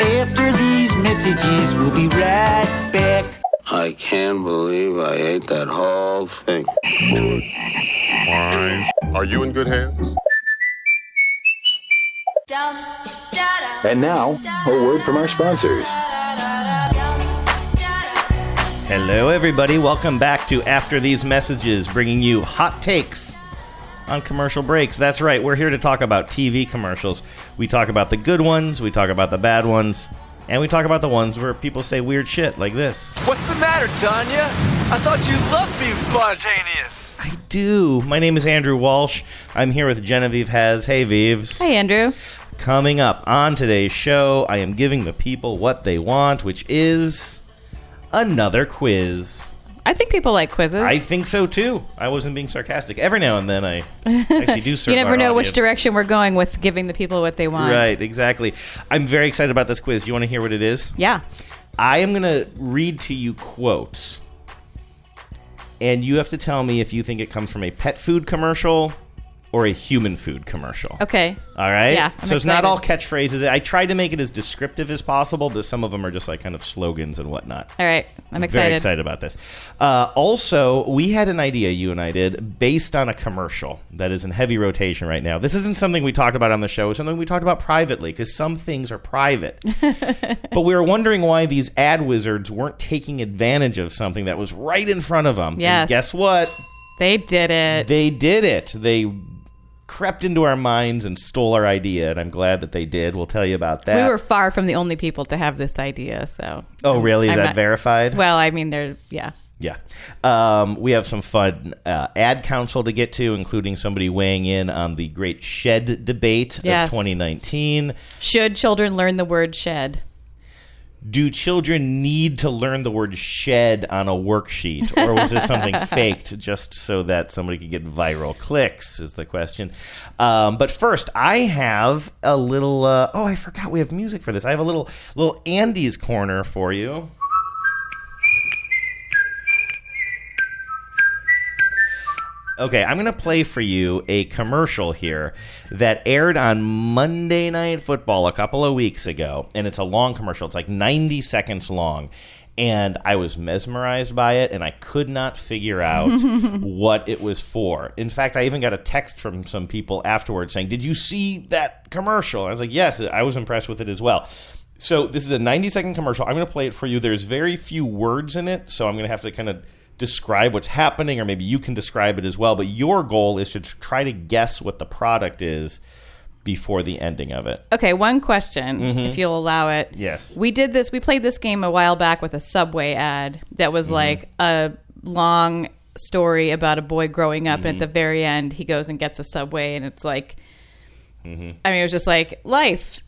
After these messages, we'll be right back. I can't believe I ate that whole thing. Are you in good hands? And now, a word from our sponsors. Hello, everybody. Welcome back to After These Messages, bringing you hot takes on commercial breaks. That's right. We're here to talk about TV commercials. We talk about the good ones, we talk about the bad ones, and we talk about the ones where people say weird shit like this. What's the matter, Tanya? I thought you loved being spontaneous. I do. My name is Andrew Walsh. I'm here with Genevieve Has. Hey, Vives. Hey, Andrew. Coming up on today's show, I am giving the people what they want, which is another quiz. I think people like quizzes. I think so too. I wasn't being sarcastic. Every now and then I actually do serve you never know which direction we're going with giving the people what they want. Right, exactly. I'm very excited about this quiz. You want to hear what it is? Yeah. I am going to read to you quotes, and you have to tell me if you think it comes from a pet food commercial or a human food commercial. Okay. All right. Yeah, I'm so it's not excited. all catchphrases. I tried to make it as descriptive as possible, but some of them are just like kind of slogans and whatnot. All right. I'm excited. Very excited about this. Uh, also, we had an idea, you and I did, based on a commercial that is in heavy rotation right now. This isn't something we talked about on the show, it's something we talked about privately because some things are private. but we were wondering why these ad wizards weren't taking advantage of something that was right in front of them. Yes. And guess what? They did it. They did it. They crept into our minds and stole our idea, and I'm glad that they did. We'll tell you about that. we were far from the only people to have this idea, so. oh, really? Is I'm that not- verified? Well, I mean, they're, yeah. Yeah. Um, we have some fun uh, ad council to get to, including somebody weighing in on the great shed debate Yes. of 2019. Should children learn the word shed? Do children need to learn the word shed on a worksheet? Or was this something faked just so that somebody could get viral clicks? Is the question. Um, but first, I have a little. Uh, oh, I forgot we have music for this. I have a little little Andy's corner for you. Okay, I'm going to play for you a commercial here that aired on Monday Night Football a couple of weeks ago. And it's a long commercial, it's like 90 seconds long. And I was mesmerized by it, and I could not figure out what it was for. In fact, I even got a text from some people afterwards saying, Did you see that commercial? I was like, Yes, I was impressed with it as well. So, this is a 90 second commercial. I'm going to play it for you. There's very few words in it, so I'm going to have to kind of describe what's happening, or maybe you can describe it as well. But your goal is to try to guess what the product is before the ending of it. Okay, one question, if you'll allow it. Mm-hmm. Yes. We did this, we played this game a while back with a Subway ad that was Mm-hmm. like a long story about a boy growing up, Mm-hmm. and at the very end, he goes and gets a Subway, and it's like, Mm-hmm. I mean, it was just like, life.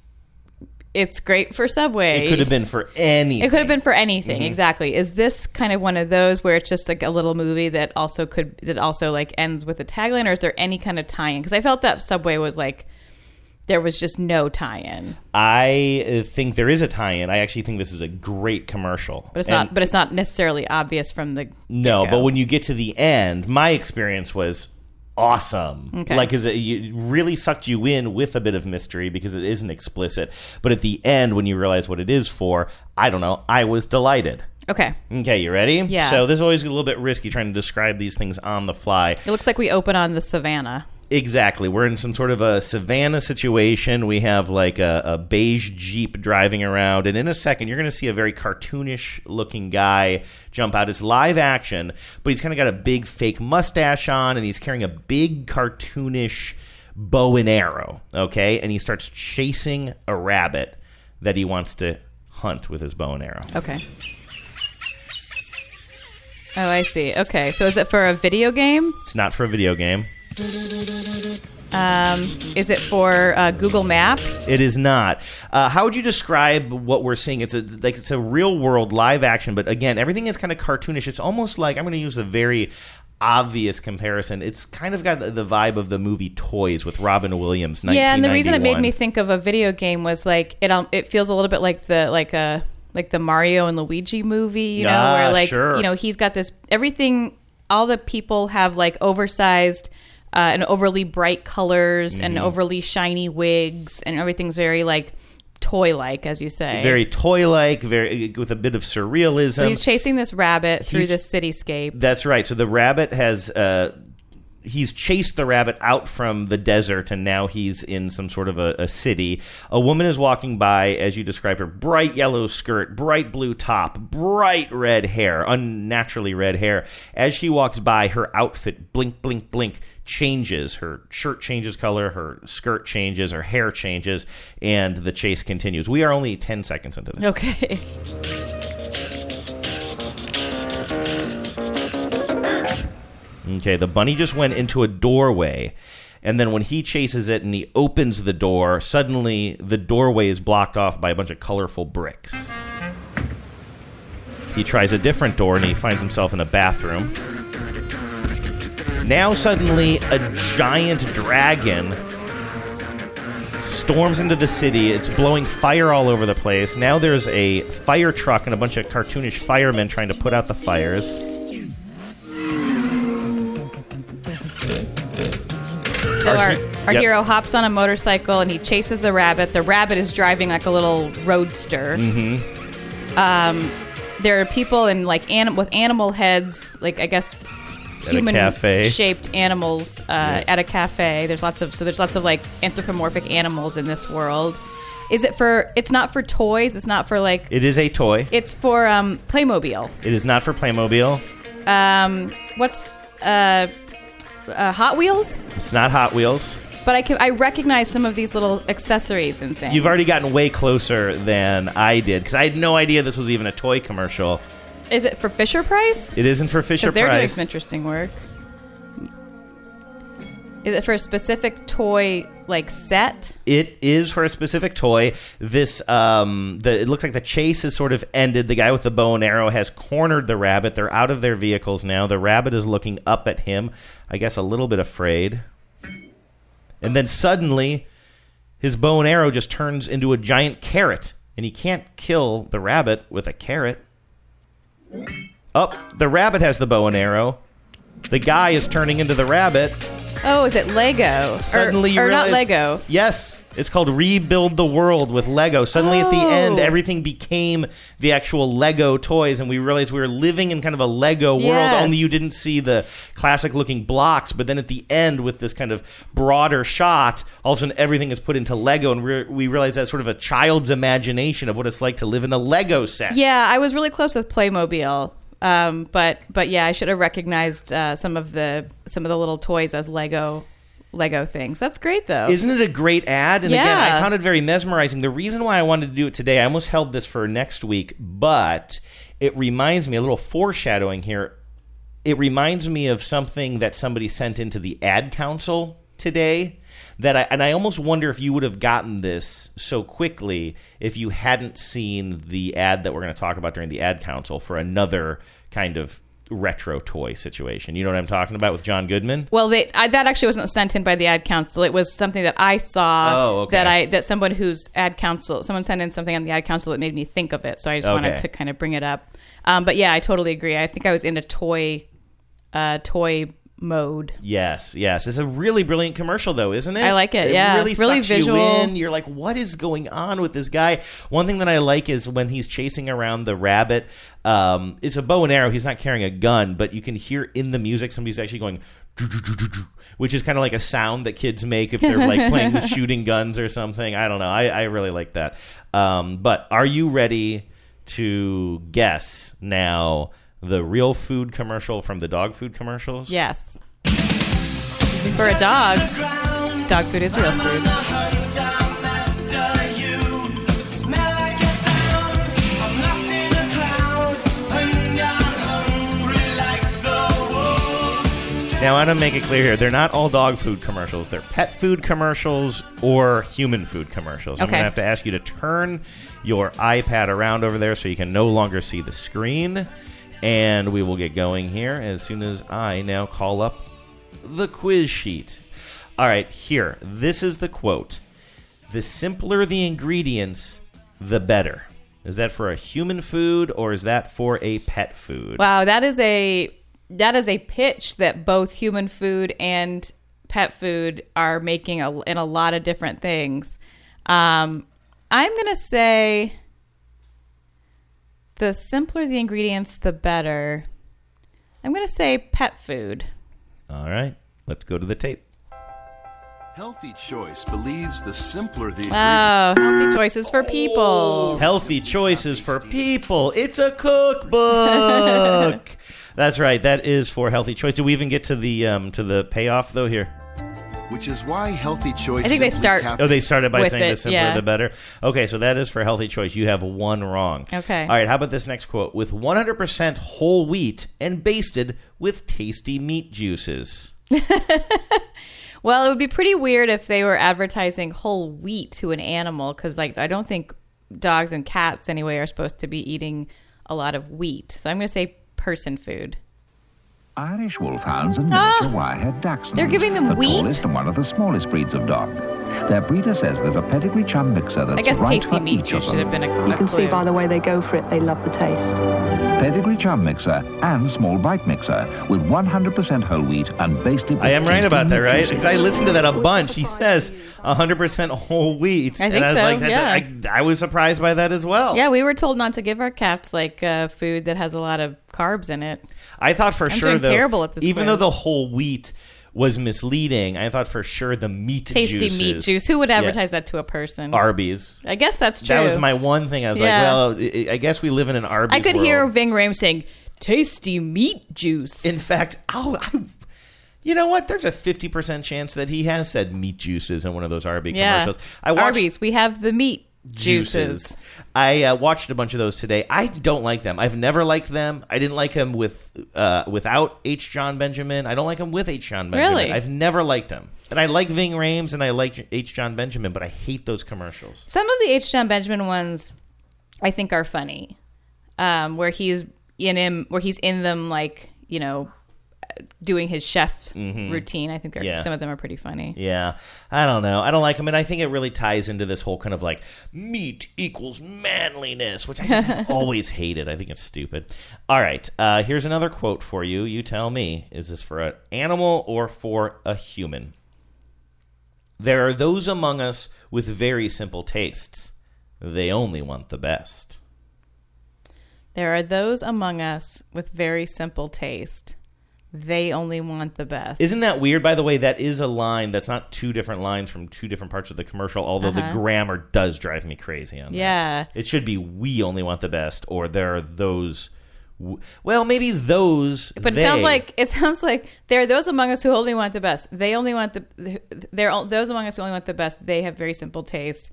It's great for Subway. It could have been for anything. It could have been for anything, Mm-hmm. exactly. Is this kind of one of those where it's just like a little movie that also could that also like ends with a tagline, or is there any kind of tie-in? Because I felt that Subway was like there was just no tie-in, I uh, think there is a tie-in. I actually think this is a great commercial. but it's And- not. But it's not necessarily obvious from the No, get-go. but when you get to the end, my experience was awesome. Okay. Like, cause it it really sucked you in with a bit of mystery because it isn't explicit. But at the end, when you realize what it is for, I don't know, I was delighted. okay, Okay, you ready? Yeah. So this is always a little bit risky trying to describe these things on the fly. it looks like we open on the savannah. Exactly. We're in some sort of a savannah situation. We have like a, a beige Jeep driving around. And in a second, you're going to see a very cartoonish looking guy jump out. It's live action, but he's kind of got a big fake mustache on and he's carrying a big cartoonish bow and arrow. Okay. And he starts chasing a rabbit that he wants to hunt with his bow and arrow. Okay. Oh, I see. Okay, so is it for a video game? It's not for a video game. Um, is it for uh, Google Maps? It is not. Uh, how would you describe what we're seeing? It's a like it's a real world live action, but again, everything is kind of cartoonish. It's almost like I'm going to use a very obvious comparison. It's kind of got the, vibe of the movie Toys with Robin Williams. Yeah, and the reason it made me think of a video game was like it. Um, it feels a little bit like the like a like the Mario and Luigi movie. You know, Ah, where like sure. you know he's got this everything. All the people have like oversized. Uh, and overly bright colors and Mm-hmm. overly shiny wigs and everything's very like toy-like, as you say. very toy-like, very with a bit of surrealism. so he's chasing this rabbit through He's- this cityscape. That's right. So the rabbit has uh, he's chased the rabbit out from the desert, and now he's in some sort of a, a city. A woman is walking by, as you described her, bright yellow skirt, bright blue top, bright red hair, unnaturally red hair. As she walks by, her outfit blink, blink, blink changes. Her shirt changes color, her skirt changes, her hair changes, and the chase continues. We are only ten seconds into this. Okay. Okay, the bunny just went into a doorway. And then when he chases it and he opens the door, suddenly the doorway is blocked off by a bunch of colorful bricks. He tries a different door and he finds himself in a bathroom. Now, suddenly, a giant dragon storms into the city. It's blowing fire all over the place. Now, there's a fire truck and a bunch of cartoonish firemen trying to put out the fires. So Our our, yep. hero hops on a motorcycle and he chases the rabbit. The rabbit is driving like a little roadster. Mm-hmm. Um, there are people in like anim- with animal heads, like I guess human-shaped animals uh, at a cafe. There's lots of so there's lots of like anthropomorphic animals in this world. Is it for? It's not for toys. It's not for like. It is a toy. It's for um, Playmobil. It is not for Playmobil. Um, what's uh, uh, Hot Wheels? It's not Hot Wheels. But I can I recognize some of these little accessories and things. You've already gotten way closer than I did because I had no idea this was even a toy commercial. Is it for Fisher Price? It isn't for Fisher Because they're doing Price. some interesting work. Is it for a specific toy like set? It is for a specific toy. This um the it looks like the chase has sort of ended. The guy with the bow and arrow has cornered the rabbit. They're out of their vehicles now. The rabbit is looking up at him, I guess a little bit afraid. And then suddenly his bow and arrow just turns into a giant carrot and he can't kill the rabbit with a carrot. Oh, the rabbit has the bow and arrow. The guy is turning into the rabbit. Oh, is it Lego? Suddenly or, you or realize, not Lego? Yes, it's called Rebuild the World with Lego. Suddenly at the oh. end, Oh. everything became the actual Lego toys, and we realized we were living in kind of a Lego world. Yes. Only you didn't see the classic looking blocks, but then at the end, with this kind of broader shot, all of a sudden everything is put into Lego, and we we realize that's sort of a child's imagination of what it's like to live in a Lego set. Yeah, I was really close with Playmobil. Um, but but yeah, I should have recognized uh, some of the some of the little toys as Lego Lego things. That's great though. Isn't it a great ad? And again, I found it very mesmerizing. The reason why I wanted to do it today, I almost held this for next week, but it reminds me a little foreshadowing here. It reminds me of something that somebody sent into the ad council today. That I and I almost wonder if you would have gotten this so quickly if you hadn't seen the ad that we're going to talk about during the ad council for another kind of retro toy situation. You know what I'm talking about with John Goodman? Well, they, I, that actually wasn't sent in by the ad council. It was something that I saw Oh, okay. that I that someone whose ad council someone sent in something on the ad council that made me think of it. So I just wanted to kind of bring it up. Um, but yeah, I totally agree. I think I was in a toy uh, toy mode. Yes, yes. It's a really brilliant commercial, though, isn't it? I like it, yeah. really, Really visual. you in. You're like, what is going on with this guy? One thing that I like is when he's chasing around the rabbit. Um, it's a bow and arrow. He's not carrying a gun, but you can hear in the music somebody's actually going. Which is kind of like a sound that kids make if they're like playing with shooting guns or something. I don't know. I, I really like that. Um, but are you ready to guess now the real food commercial from the dog food commercials? Yes. For a dog, dog food is real food. Now, I want to make it clear here: they're not all dog food commercials. They're pet food commercials or human food commercials. I'm Okay. going to have to ask you to turn your iPad around over there so you can no longer see the screen, and we will get going here as soon as I now call up the quiz sheet. All right, here. This is the quote: "The simpler the ingredients, the better." Is that for a human food or is that for a pet food? Wow, that is a that is a pitch that both human food and pet food are making a, in a lot of different things. Um, I'm to say the simpler the ingredients, the better. I'm going to say pet food. All right, let's go to the tape. Healthy Choice believes the simpler the Oh, healthy choices for people. Healthy choices for people. It's a cookbook. That's right. That is for healthy choice. Do we even get to the um, to the payoff though here? Which is why Healthy Choice. I think they start- Cafe- Oh, they started by With saying the simpler yeah. the better. Okay, so that is for healthy choice. You have one wrong. Okay. All right. How about this next quote? With 100% whole wheat and basted with tasty meat juices. Well, it would be pretty weird if they were advertising whole wheat to an animal because, like, I don't think dogs and cats anyway are supposed to be eating a lot of wheat. So I'm going to say person food. Irish wolfhounds and miniature wire-haired dachshunds. Ah! They're giving them the wheat? tallest and one of the smallest breeds of dog. Their breeder says there's a pedigree chum mixer that's I guess right tasty for meat each of juice should them. have been a You can see by the way they go for it, they love the taste. Pedigree chum mixer and small bite mixer with 100% whole wheat and basted with I am right about that, right? Because I listened to that a bunch. He says 100% whole wheat. I and think I was so, like, that, yeah. I, I was surprised by that as well. Yeah, we were told not to give our cats like uh, food that has a lot of carbs in it. I thought for I'm sure doing though, terrible at this even quiz. though the whole wheat was misleading, I thought for sure the meat Tasty juices, meat juice. Who would Yeah. advertise that to a person? Arby's. I guess that's true. That was my one thing. I was Yeah. like, well, I guess we live in an Arby's. I could hear world. Ving Rhames saying, "Tasty meat juice." In fact, I'll, I, you know what? There's a fifty percent chance that he has said meat juices in one of those Arby yeah, commercials. I watched Arby's. We have the meat juices. juices. I uh, watched a bunch of those today. I don't like them. I've never liked them. I didn't like them with uh, without H. John Benjamin. I don't like them with H. John Benjamin. Really? I've never liked them. And I like Ving Rhames and I like H. John Benjamin, but I hate those commercials. Some of the H. John Benjamin ones, I think, are funny. Um, where he's in him, where he's in them, like you know, doing his chef routine. I think they're, Mm-hmm. Yeah. some of them are pretty funny. Yeah, I don't know. I don't like him, and I think it really ties into this whole kind of like meat equals manliness, which I have always hated. I think it's stupid. All right, uh, here's another quote for you. You tell me: is this for an animal or for a human? There are those among us with very simple tastes. They only want the best. There are those among us with very simple taste. They only want the best. Isn't that weird? By the way, that is a line that's not two different lines from two different parts of the commercial. Although the grammar does drive me crazy on that. Uh-huh. Yeah. It should be we only want the best, or there are those. w- Well, maybe those. But it sounds like it sounds like there are those among us who only want the best. They only want the. There are those among us who only want the best. They have very simple taste,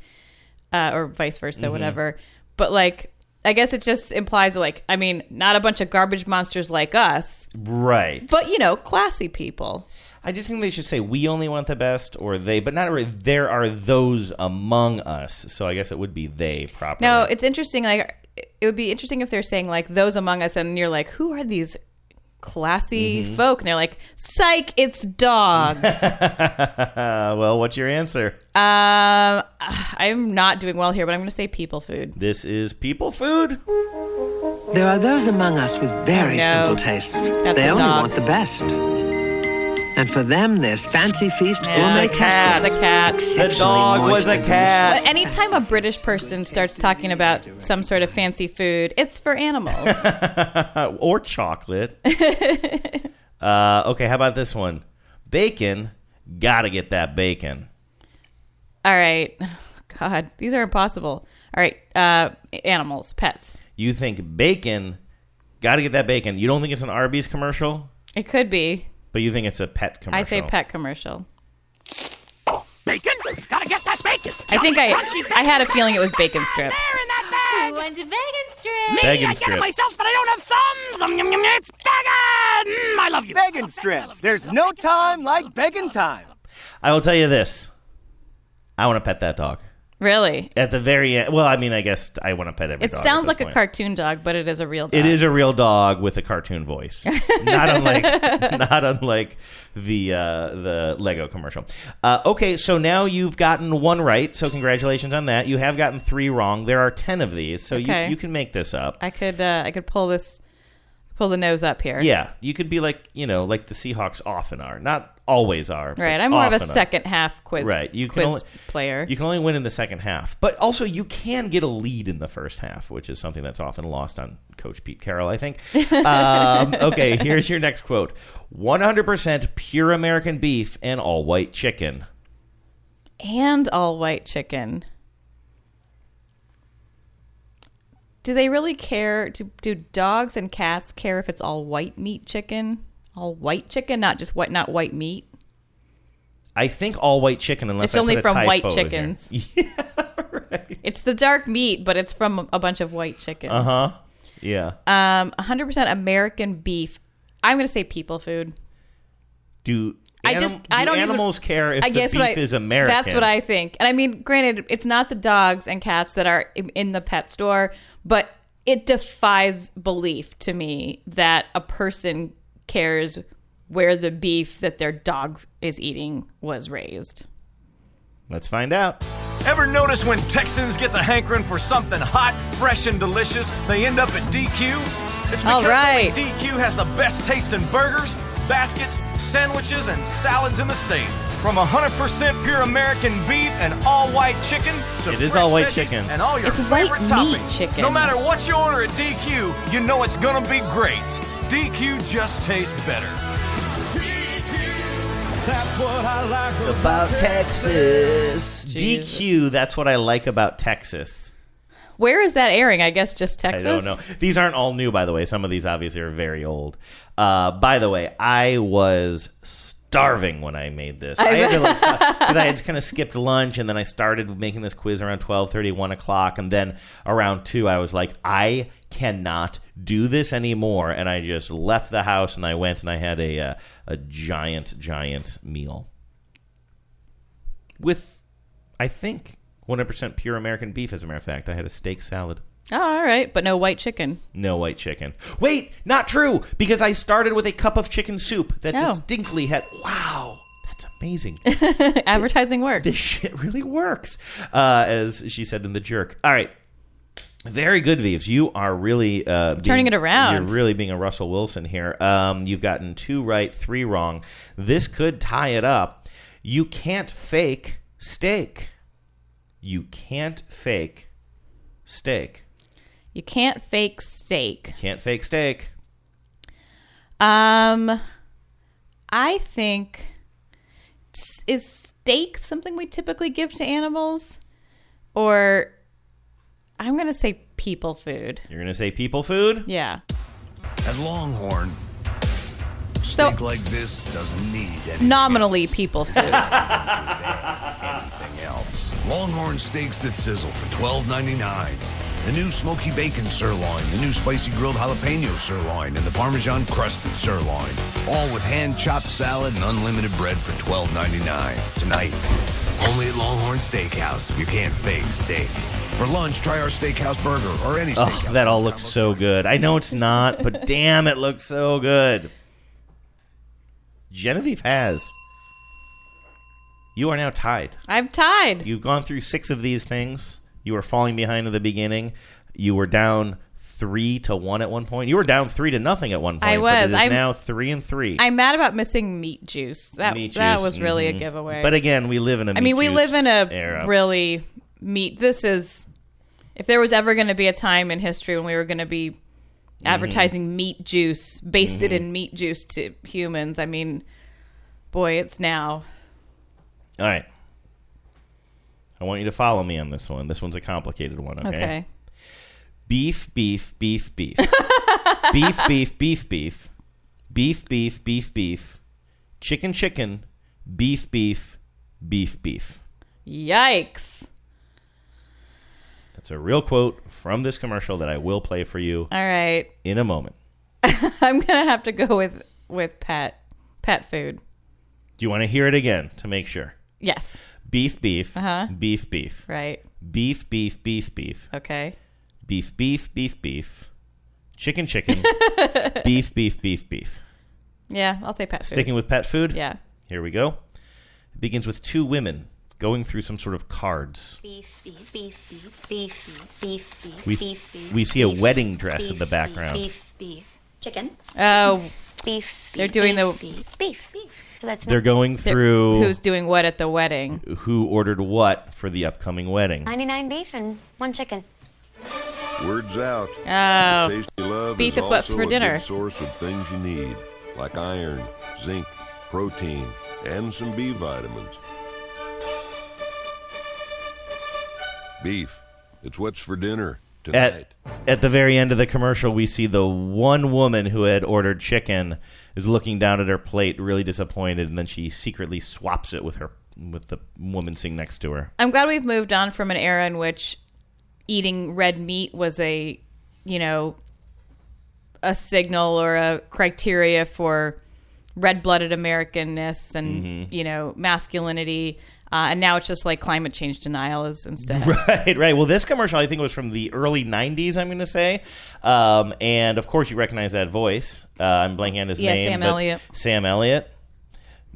uh, or vice versa, Mm-hmm. whatever. But like, I guess it just implies like, I mean, not a bunch of garbage monsters like us, right. but you know, classy people. I just think they should say we only want the best, or they. But not really. There are those among us. So I guess it would be they properly. No, it's interesting. Like, it would be interesting if they're saying like those among us, and you're like, who are these classy Mm-hmm. folk? And they're like, psych, it's dogs. Well, what's your answer? Um, I'm not doing well here, but I'm going to say people food. This is people food. There are those among us with very No. simple tastes. That's they only dog. want the best. And for them, there's fancy feast Yeah. gourmet It's a cat. It's a cat. The dog was a cat. But anytime a British person starts talking about some sort of fancy food, it's for animals. or chocolate. uh, okay, how about this one? Bacon. Gotta get that bacon. All right. God, these are impossible. All right. Uh, animals, pets. You think bacon. Gotta get that bacon. You don't think it's an Arby's commercial, It could be. But you think it's a pet commercial. I say pet commercial. Bacon? Gotta get that bacon. I think I I had a feeling it was bacon strips. There in that Who wants a bacon strip? Bacon I get strip. it myself, but I don't have thumbs. Um, yum, yum, yum, It's bacon. Mm, I love you. Begging strips. There's no time like begging time. I will tell you this. I want to pet that dog. Really? At the very end. Well, I mean, I guess I want to pet every It dog sounds like a cartoon dog, but it is a real dog. It is a real dog with a cartoon voice, not unlike not unlike the uh, the Lego commercial. Uh, okay, so now you've gotten one right, so congratulations on that. You have gotten three wrong. There are ten of these, so Okay. you you can make this up. I could uh, I could pull this pull the nose up here. Yeah, you could be like you know like the Seahawks often are, not always are. Right. I'm more of a are. second half quiz Right. You can quiz only, player. You can only win in the second half, but also you can get a lead in the first half, which is something that's often lost on Coach Pete Carroll. I think. um, okay, here's your next quote: "100% pure American beef and all white chicken." and all white chicken. Do they really care? Do, do dogs and cats care if it's all white meat chicken? All white chicken, not just white, not white meat. I think all white chicken, unless It's I only from white chickens. here. It's the dark meat, but it's from a bunch of white chickens. Uh huh. Yeah. Um, 100% American beef. I'm going to say people food. Do I anim- just I do don't even- animals care if I the guess beef I, is American? That's what I think. And I mean, granted, it's not the dogs and cats that are in the pet store, but it defies belief to me that a person cares where the beef that their dog is eating was raised. Let's find out. Ever notice when Texans get the hankering for something hot, fresh, and delicious, they end up at DQ? It's because All right. only DQ has the best tasting burgers, baskets, sandwiches, and salads in the state. From 100% pure American beef and all white chicken to It is all white chicken. and all your It's white favorite meat toppings. chicken. No matter what you order at DQ, you know it's gonna be great. DQ just tastes better. That's what I like About Texas. Jesus. DQ. That's what I like about Texas. Where is that airing? I guess just Texas. I don't know. These aren't all new, by the way. Some of these obviously are very old. Uh, by the way, I was starving when I made this. I, I had to like because I had kind of skipped lunch, and then I started making this quiz around 12:30, 1 o'clock, and then around two, I was like, I cannot do this anymore, and I just left the house and I went and I had a uh, a giant, giant meal with, I think. 100% pure American beef, as a matter of fact. I had a steak salad. Oh, all right, but no white chicken. No white chicken. Wait, not true, because I started with a cup of chicken soup that Oh. distinctly had. Wow, that's amazing. Advertising works. this shit really works, uh, as she said in The Jerk. All right. Very good, Veeves. You are really uh, being- Turning it around. You're really being a Russell Wilson here. Um, you've gotten two right, three wrong. This could tie it up. You can't fake steak. You can't fake steak. You can't fake steak. Can't fake steak. Um, I think is steak something we typically give to animals, or I'm gonna say people food. You're gonna say people food? Yeah. At Longhorn, So- steak like this doesn't need any Nominally people food. anything else. Longhorn steaks that sizzle for $12.99. The new smoky bacon sirloin, the new spicy grilled jalapeno sirloin, and the Parmesan crusted sirloin. All with hand chopped salad and unlimited bread for $12.99. Tonight, only at Longhorn Steakhouse. You can't fake steak. For lunch, try our steakhouse burger or any Oh, that all looks so good. I know it's not, but damn, it looks so good. Genevieve has. You are now tied. I'm tied. You've gone through six of these things. You were falling behind in the beginning. You were down three to one at one point. You were down three to nothing at one point. I was. I'm- now three and three. I'm mad about missing meat juice. That Meat that juice, was really mhm. a giveaway. But again, we live in a. I mean, we live in a era. really meat. This is if there was ever going to be a time in history when we were going to be Mm-hmm. advertising meat juice, based it in meat juice to humans. I mean, boy, it's now. All right. I want you to follow me on this one. This one's a complicated one. Okay. Okay. Beef, beef, beef, beef. beef, beef, beef, beef. Beef, beef, beef, beef. Chicken, chicken. Beef, beef, beef, beef. Yikes! That's a real quote from this commercial that I will play for you All right, in a moment. I'm gonna have to go with with pet pet food. Do you want to hear it again to make sure? Yes. Beef, beef. Uh-huh. Beef, beef. Right. Beef, beef, beef, beef. Okay. Beef, beef, beef, beef. Chicken, chicken. beef, beef, beef, beef. Yeah, I'll say pet food. Sticking with pet food? Yeah. Here we go. It begins with two women going through some sort of cards. Beef, beef, beef, beef, beef, beef, beef, We, beef, we see a wedding dress in the background. Beef, beef, chicken. Oh, Beef. they're doing beef, the beef, beef, beef. That's They're going through Who's doing what at the wedding? who ordered what for the upcoming wedding. 99 beef and one chicken. Word's out. Oh. The taste you love Beef is is what's also for a dinner. good source of things you need, like iron, zinc, protein, and some B vitamins. Beef. It's what's for dinner tonight. At, at the very end of the commercial, we see the one woman who had ordered chicken is looking down at her plate, really disappointed, and then she secretly swaps it with her with the woman sitting next to her. I'm glad we've moved on from an era in which eating red meat was a, you know, a signal or a criteria for red-blooded Americanness and Mhm. you know masculinity. Uh, and now it's just like climate change denial is instead. Right, right. Well, this commercial I think was from the early '90s. I'm going to say, um, and of course you recognize that voice. Uh, I'm blanking on his Yeah, name. Sam Elliott. Sam Elliott,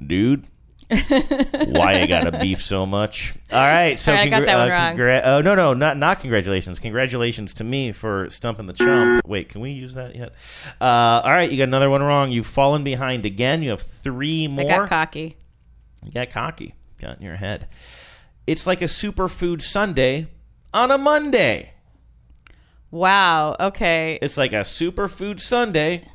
dude. Why you gotta beef so much? All right, so All right, I got that one wrong. congra- oh no, no, not not congratulations. Congratulations to me for stumping the chump. Wait, can we use that yet? Uh, all right, you got another one wrong. You've fallen behind again. You have three more. I got cocky. You got cocky. Got in your head. It's like a superfood Sunday on a Monday. Wow. Okay. It's like a superfood Sunday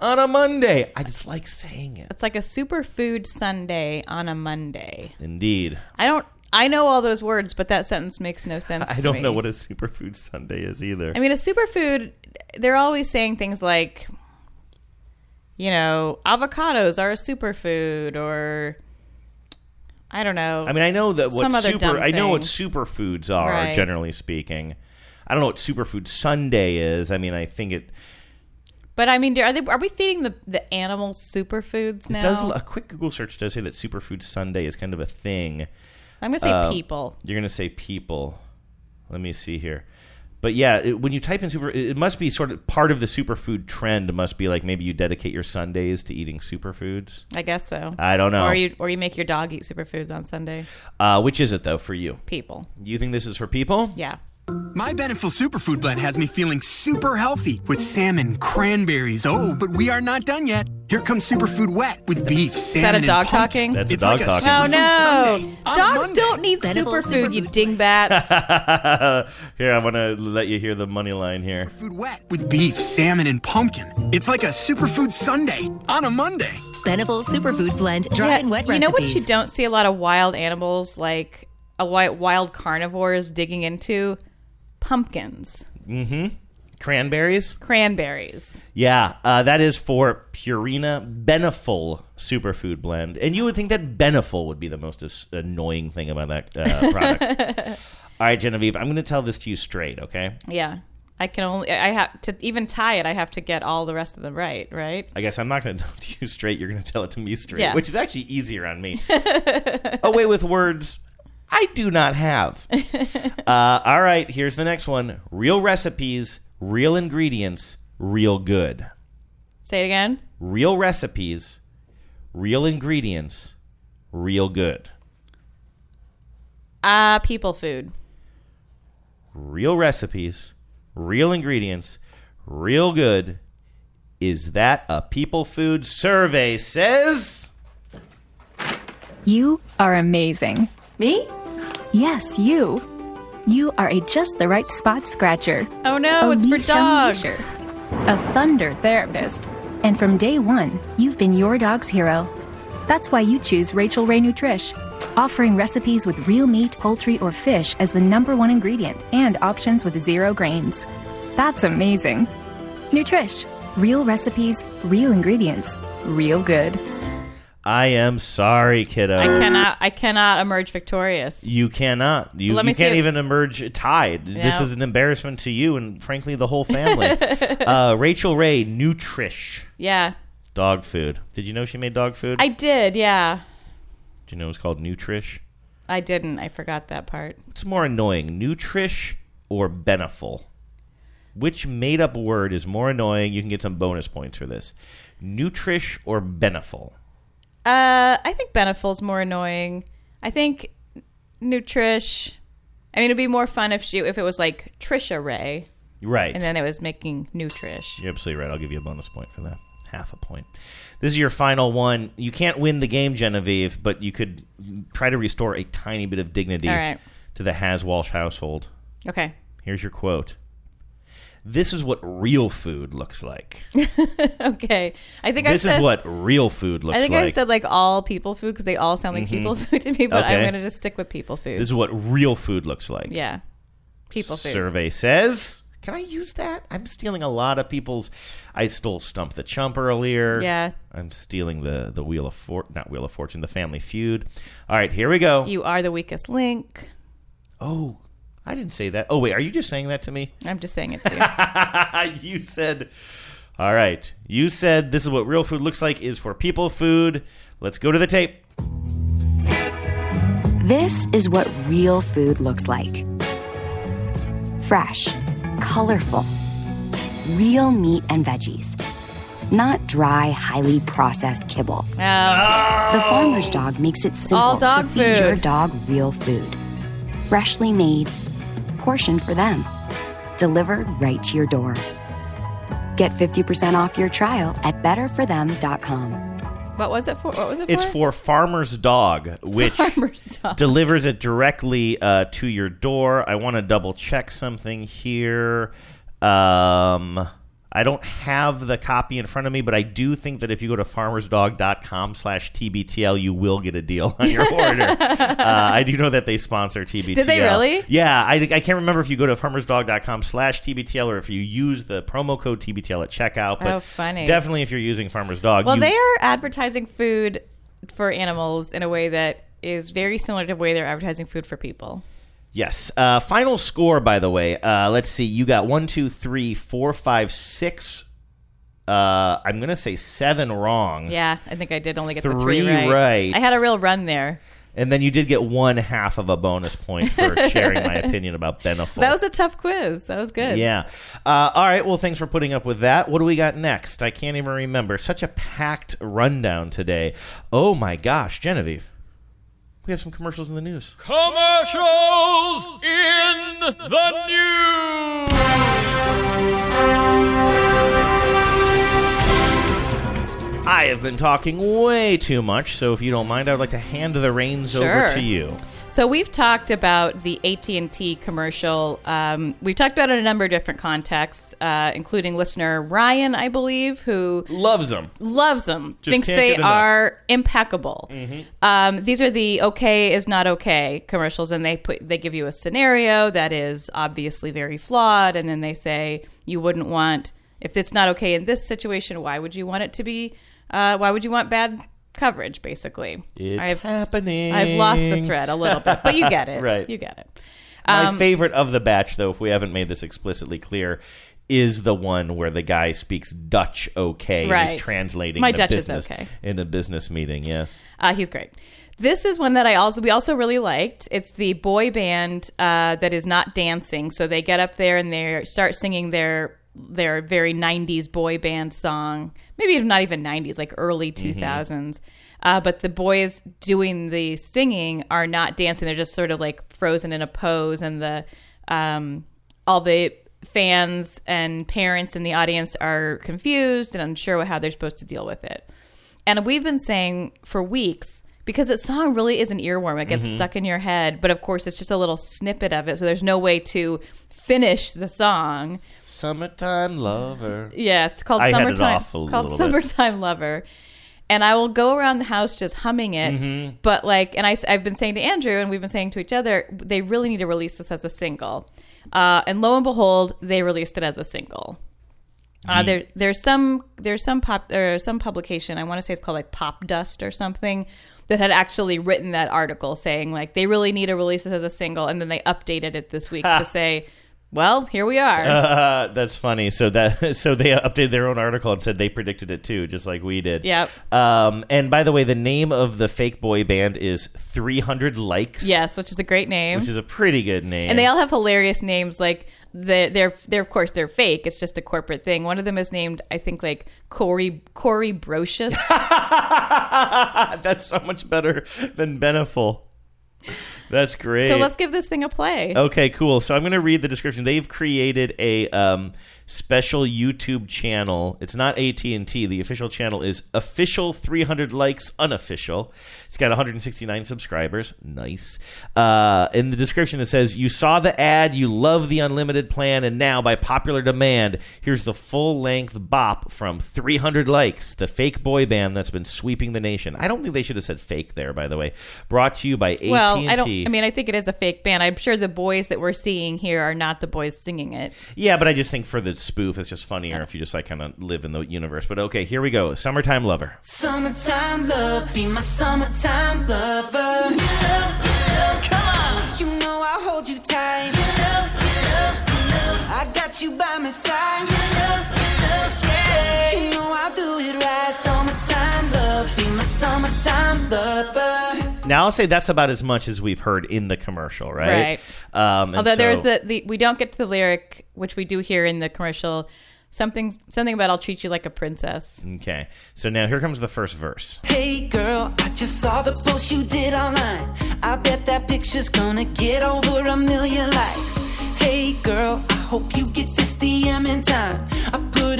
on a Monday. I just like saying it. It's like a superfood Sunday on a Monday. Indeed. I don't. I know all those words, but that sentence makes no sense. I don't me. know what a superfood Sunday is either. I mean, a superfood. They're always saying things like, you know, avocados are a superfood, or I don't know. I mean, I know that what super I know what superfoods are Right. generally speaking. I don't know what superfood Sunday is. I mean, I think it But I mean, are they? Are we feeding the the animals superfoods now? does a quick Google search does say that superfood Sunday is kind of a thing. I'm gonna say Uh, people. You're gonna say people. Let me see here. But yeah, it, when you type in super, it it must be sort of part of the superfood trend. Must be like maybe you dedicate your Sundays to eating superfoods. I guess so. I don't know. Or you or you make your dog eat superfoods on Sunday. Uh, which is it though for you? People. You think this is for people? Yeah. My Beneful Superfood Blend has me feeling super healthy with salmon, cranberries. Oh, but we are not done yet. Here comes Superfood Wet with beef, salmon. Is that a dog pumpkin. talking? That's a dog like talking. Oh no! Dogs Monday. don't need Beneful superfood, you superfood dingbats. here, I'm gonna let you hear the money line here. Food Wet with beef, salmon, and pumpkin. It's like a superfood Sunday on a Monday. Beneful Superfood Blend, dry Yeah, and wet you know what you don't see a lot of wild animals like a wild, wild carnivores digging into pumpkins, Mm-hmm. Cranberries. cranberries. Yeah, uh, that is for Purina Beneful Superfood Blend, and you would think that Beneful would be the most as- annoying thing about that uh, product. All right, Genevieve, I'm going to tell this to you straight, okay? Yeah, I can only I have to even tie it. I have to get all the rest of them right. Right. I guess I'm not going to tell it to you straight. You're going to tell it to me straight, Yeah. which is actually easier on me. Away with words I do not have. uh, all right, here's the next one real recipes, real ingredients, real good. Say it again. Real recipes, real ingredients, real good. Uh people food. Real recipes, real ingredients, real good. Is that a people food survey says? You are amazing. Me? Yes, you. You are a just the right spot scratcher. Oh no, a it's for dogs. A thunder therapist. And from day one, you've been your dog's hero. That's why you choose Rachael Ray Nutrish, offering recipes with real meat, poultry, or fish as the number one ingredient and options with zero grains. That's amazing. Nutrish. Real recipes, real ingredients, real good. I am sorry, kiddo. I cannot. I cannot emerge victorious. You cannot. You, Let me you can't if- even emerge tied. This is an embarrassment to you and, frankly, the whole family. uh, Rachael Ray, Nutrish, Yeah, dog food. Did you know she made dog food? I did. Yeah, Do you know it was called Nutrish? I didn't. I forgot that part. What's more annoying, Nutrish or Beneful? Which made up word is more annoying? You can get some bonus points for this. Nutrish or Beneful? Uh, I think Beneful's more annoying. I think Nutrish. I mean, it'd be more fun if she if it was like Trisha Ray, Right. and then it was making Nutrish. You're absolutely right. I'll give you a bonus point for that. half a point. This is your final one. You can't win the game, Genevieve, but you could try to restore a tiny bit of dignity All right. to the Has Walsh household. Okay. Here's your quote. This is what real food looks like. okay. I think this I said, This is what real food looks like. I think like. I said like all people food because they all sound like Mhm. people food to me, but I'm going to just stick with people food. This is what real food looks like. yeah. People food. Survey says. Can I use that? I'm stealing a lot of people's. I stole Stump the Chump earlier. Yeah. I'm stealing the the Wheel of For not Wheel of Fortune, the Family Feud. All right, here we go. You are the weakest link. Oh, I didn't say that. Oh wait, are you just saying that to me? I'm just saying it to you. you said. All right, you said this is what real food looks like is for people food. Let's go to the tape. This is what real food looks like fresh, colorful, real meat and veggies, not dry, highly processed kibble. The oh! farmer's dog makes it simple to feed food. your dog real food. Freshly made, portioned for them, delivered right to your door. Get 50% off your trial at betterforthem.com. What was it for? What was it for? It's for Farmer's Dog, which Farmer's Dog. delivers it directly uh, to your door. I want to double check something here. Um, I don't have the copy in front of me, but I do think that if you go to farmersdog.com slash TBTL, you will get a deal on your order. uh, I do know that they sponsor TBTL. Did they really? Yeah. I, I can't remember if you go to farmersdog.com slash TBTL or if you use the promo code TBTL at checkout. But Oh, funny. definitely if you're using Farmer's Dog. Well, you- they are advertising food for animals in a way that is very similar to the way they're advertising food for people. Yes. Uh, final score, by the way. Uh, let's see. You got one, two, three, four, five, six. Uh, I'm going to say seven wrong. Yeah, I think I did only get the Three three right. right. I had a real run there. And then you did get one half of a bonus point for sharing my opinion about Beneful. That was a tough quiz. That was good. Yeah. Uh, all right. Well, thanks for putting up with that. What do we got next? I can't even remember. Such a packed rundown today. Oh my gosh, Genevieve. We have some commercials in the news. Commercials in the news. I have been talking way too much, so if you don't mind, I would like to hand the reins Sure. over to you. So we've talked about the AT and T commercial. Um, we've talked about it in a number of different contexts, uh, including listener Ryan, I believe, who loves them, loves them, Just thinks they are impeccable. Mm-hmm. Um, these are the okay is not okay commercials, and they put they give you a scenario that is obviously very flawed, and then they say you wouldn't want if it's not okay in this situation. Why would you want it to be? Uh, why would you want bad coverage? Basically, It's I've, happening. I've lost the thread a little bit, but you get it. Right. You get it. My Um, favorite of the batch, though, if we haven't made this explicitly clear, is the one where the guy speaks Dutch okay Right. is translating My Dutch is okay. in a business meeting. Yes. Uh, he's great. This is one that I also we also really liked. It's the boy band uh, that is not dancing, so they get up there and they start singing their their very '90s boy band song. Maybe not even '90s, like early 2000s. Uh, but the boys doing the singing are not dancing; they're just sort of like frozen in a pose, and the um, all the fans and parents in the audience are confused and unsure how they're supposed to deal with it. And we've been saying for weeks because that song really is an earworm. It gets Mhm. stuck in your head, but of course it's just a little snippet of it, so there's no way to finish the song. Summertime lover. Yeah, it's called I it Summertime. a it's called little bit. Summertime Lover. And I will go around the house just humming it, Mhm. but like, and I, I've been saying to Andrew, and we've been saying to each other, they really need to release this as a single. Uh, and lo and behold, they released it as a single. Uh, there, there's some, there's some pop, or some publication. I want to say it's called like Pop Dust or something that had actually written that article saying like they really need to release this as a single, and then they updated it this week to say, well, here we are. Uh, that's funny. So that so they updated their own article and said they predicted it too, just like we did. Yep. Um, and by the way, the name of the fake boy band is 300 Likes. yes, which is a great name. Which is a pretty good name. And they all have hilarious names. Like the, they're they're of course they're fake. It's just a corporate thing. One of them is named I think like Corey Corey Brocious. That's so much better than Beneful. That's great. So let's give this thing a play. Okay, cool. So I'm going to read the description. They've created a um, special YouTube channel. It's not AT&T. The official channel is official 300 likes unofficial. It's got 169 subscribers. Nice. Uh, in the description it says, "You saw the ad, you love the unlimited plan, and now by popular demand, here's the full-length bop from 300 likes, the fake boy band that's been sweeping the nation." I don't think they should have said fake there, by the way. Brought to you by AT&T. Well, I don't. I mean, I think it is a fake band. I'm sure the boys that we're seeing here are not the boys singing it. Yeah, but I just think for the spoof, it's just funnier if you just like kind of live in the universe. But okay, here we go. Summertime Lover. Summertime love, be my summertime lover. Come on, you know I'll hold you tight. I got you by my side. Now I'll say that's about as much as we've heard in the commercial, right? Right. Um, and Although there's the, the we don't get to the lyric, which we do hear in the commercial. Something something about I'll treat you like a princess. Okay, so now here comes the first verse. Hey girl, I just saw the post you did online. I bet that picture's gonna get over a million likes. Hey girl, I hope you get this DM in time.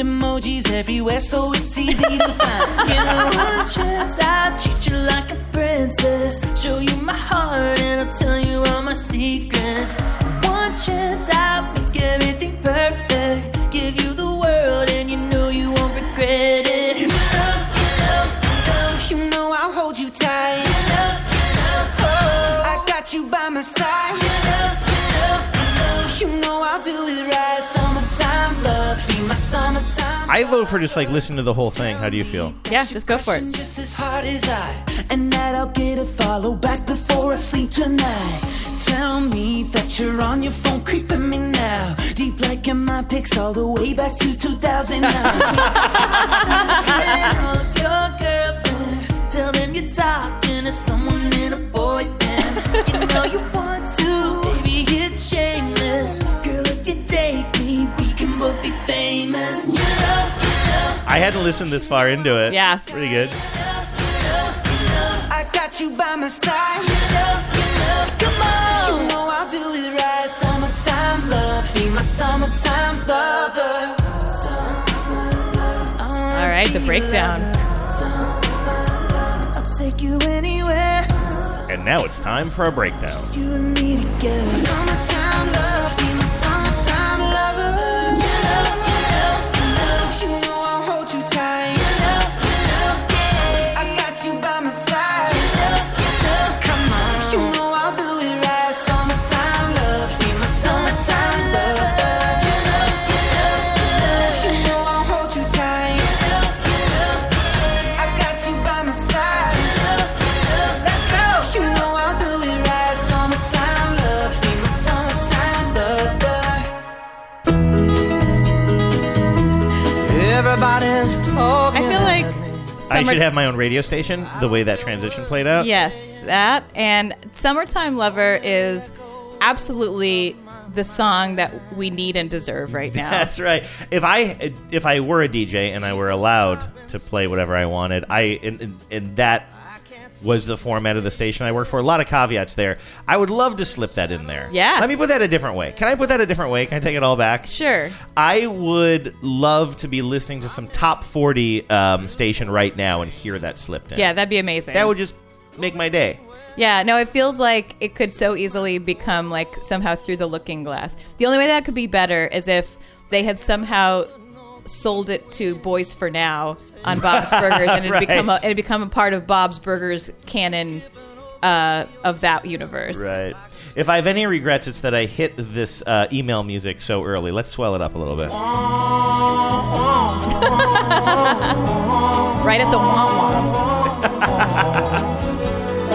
Emojis everywhere so it's easy to find. Give me one chance, I'll treat you like a princess. Show you my heart and I'll tell you all my secrets. One chance, I'll make everything perfect. I vote for just like listening to the whole thing. How do you feel? Yeah, just go for it. Just as hard as I, and that I'll get a follow back before I sleep tonight. Tell me that you're on your phone, creeping me now. Deep like in my pics, all the way back to 2009. Your girlfriend, tell them you're talking to someone in a boy band. You know you I hadn't listened this far into it. Yeah. it's pretty good. I got you by my side. Come on, you know I'll do it right. Summertime love, be my summertime lover. All right, the breakdown. I'll take you anywhere. And now it's time for a breakdown. I should have my own radio station. The way that transition played out. Yes, that and "Summertime Lover" is absolutely the song that we need and deserve right now. That's right. If I if I were a DJ and I were allowed to play whatever I wanted, I and that was the format of the station I worked for. A lot of caveats there. I would love to slip that in there. Yeah. Let me put that a different way. Can I put that a different way? Can I take it all back? Sure. I would love to be listening to some top 40 um, station right now and hear that slipped in. Yeah, that'd be amazing. That would just make my day. Yeah, no, it feels like it could so easily become like somehow through the looking glass. The only way that could be better is if they had somehow sold it to Boyz 4 Now on Bob's Burgers, and it Right. become a, it become a part of Bob's Burgers canon uh, of that universe. Right. If I have any regrets, it's that I hit this uh, email music so early. Let's swell it up a little bit. Right at the wah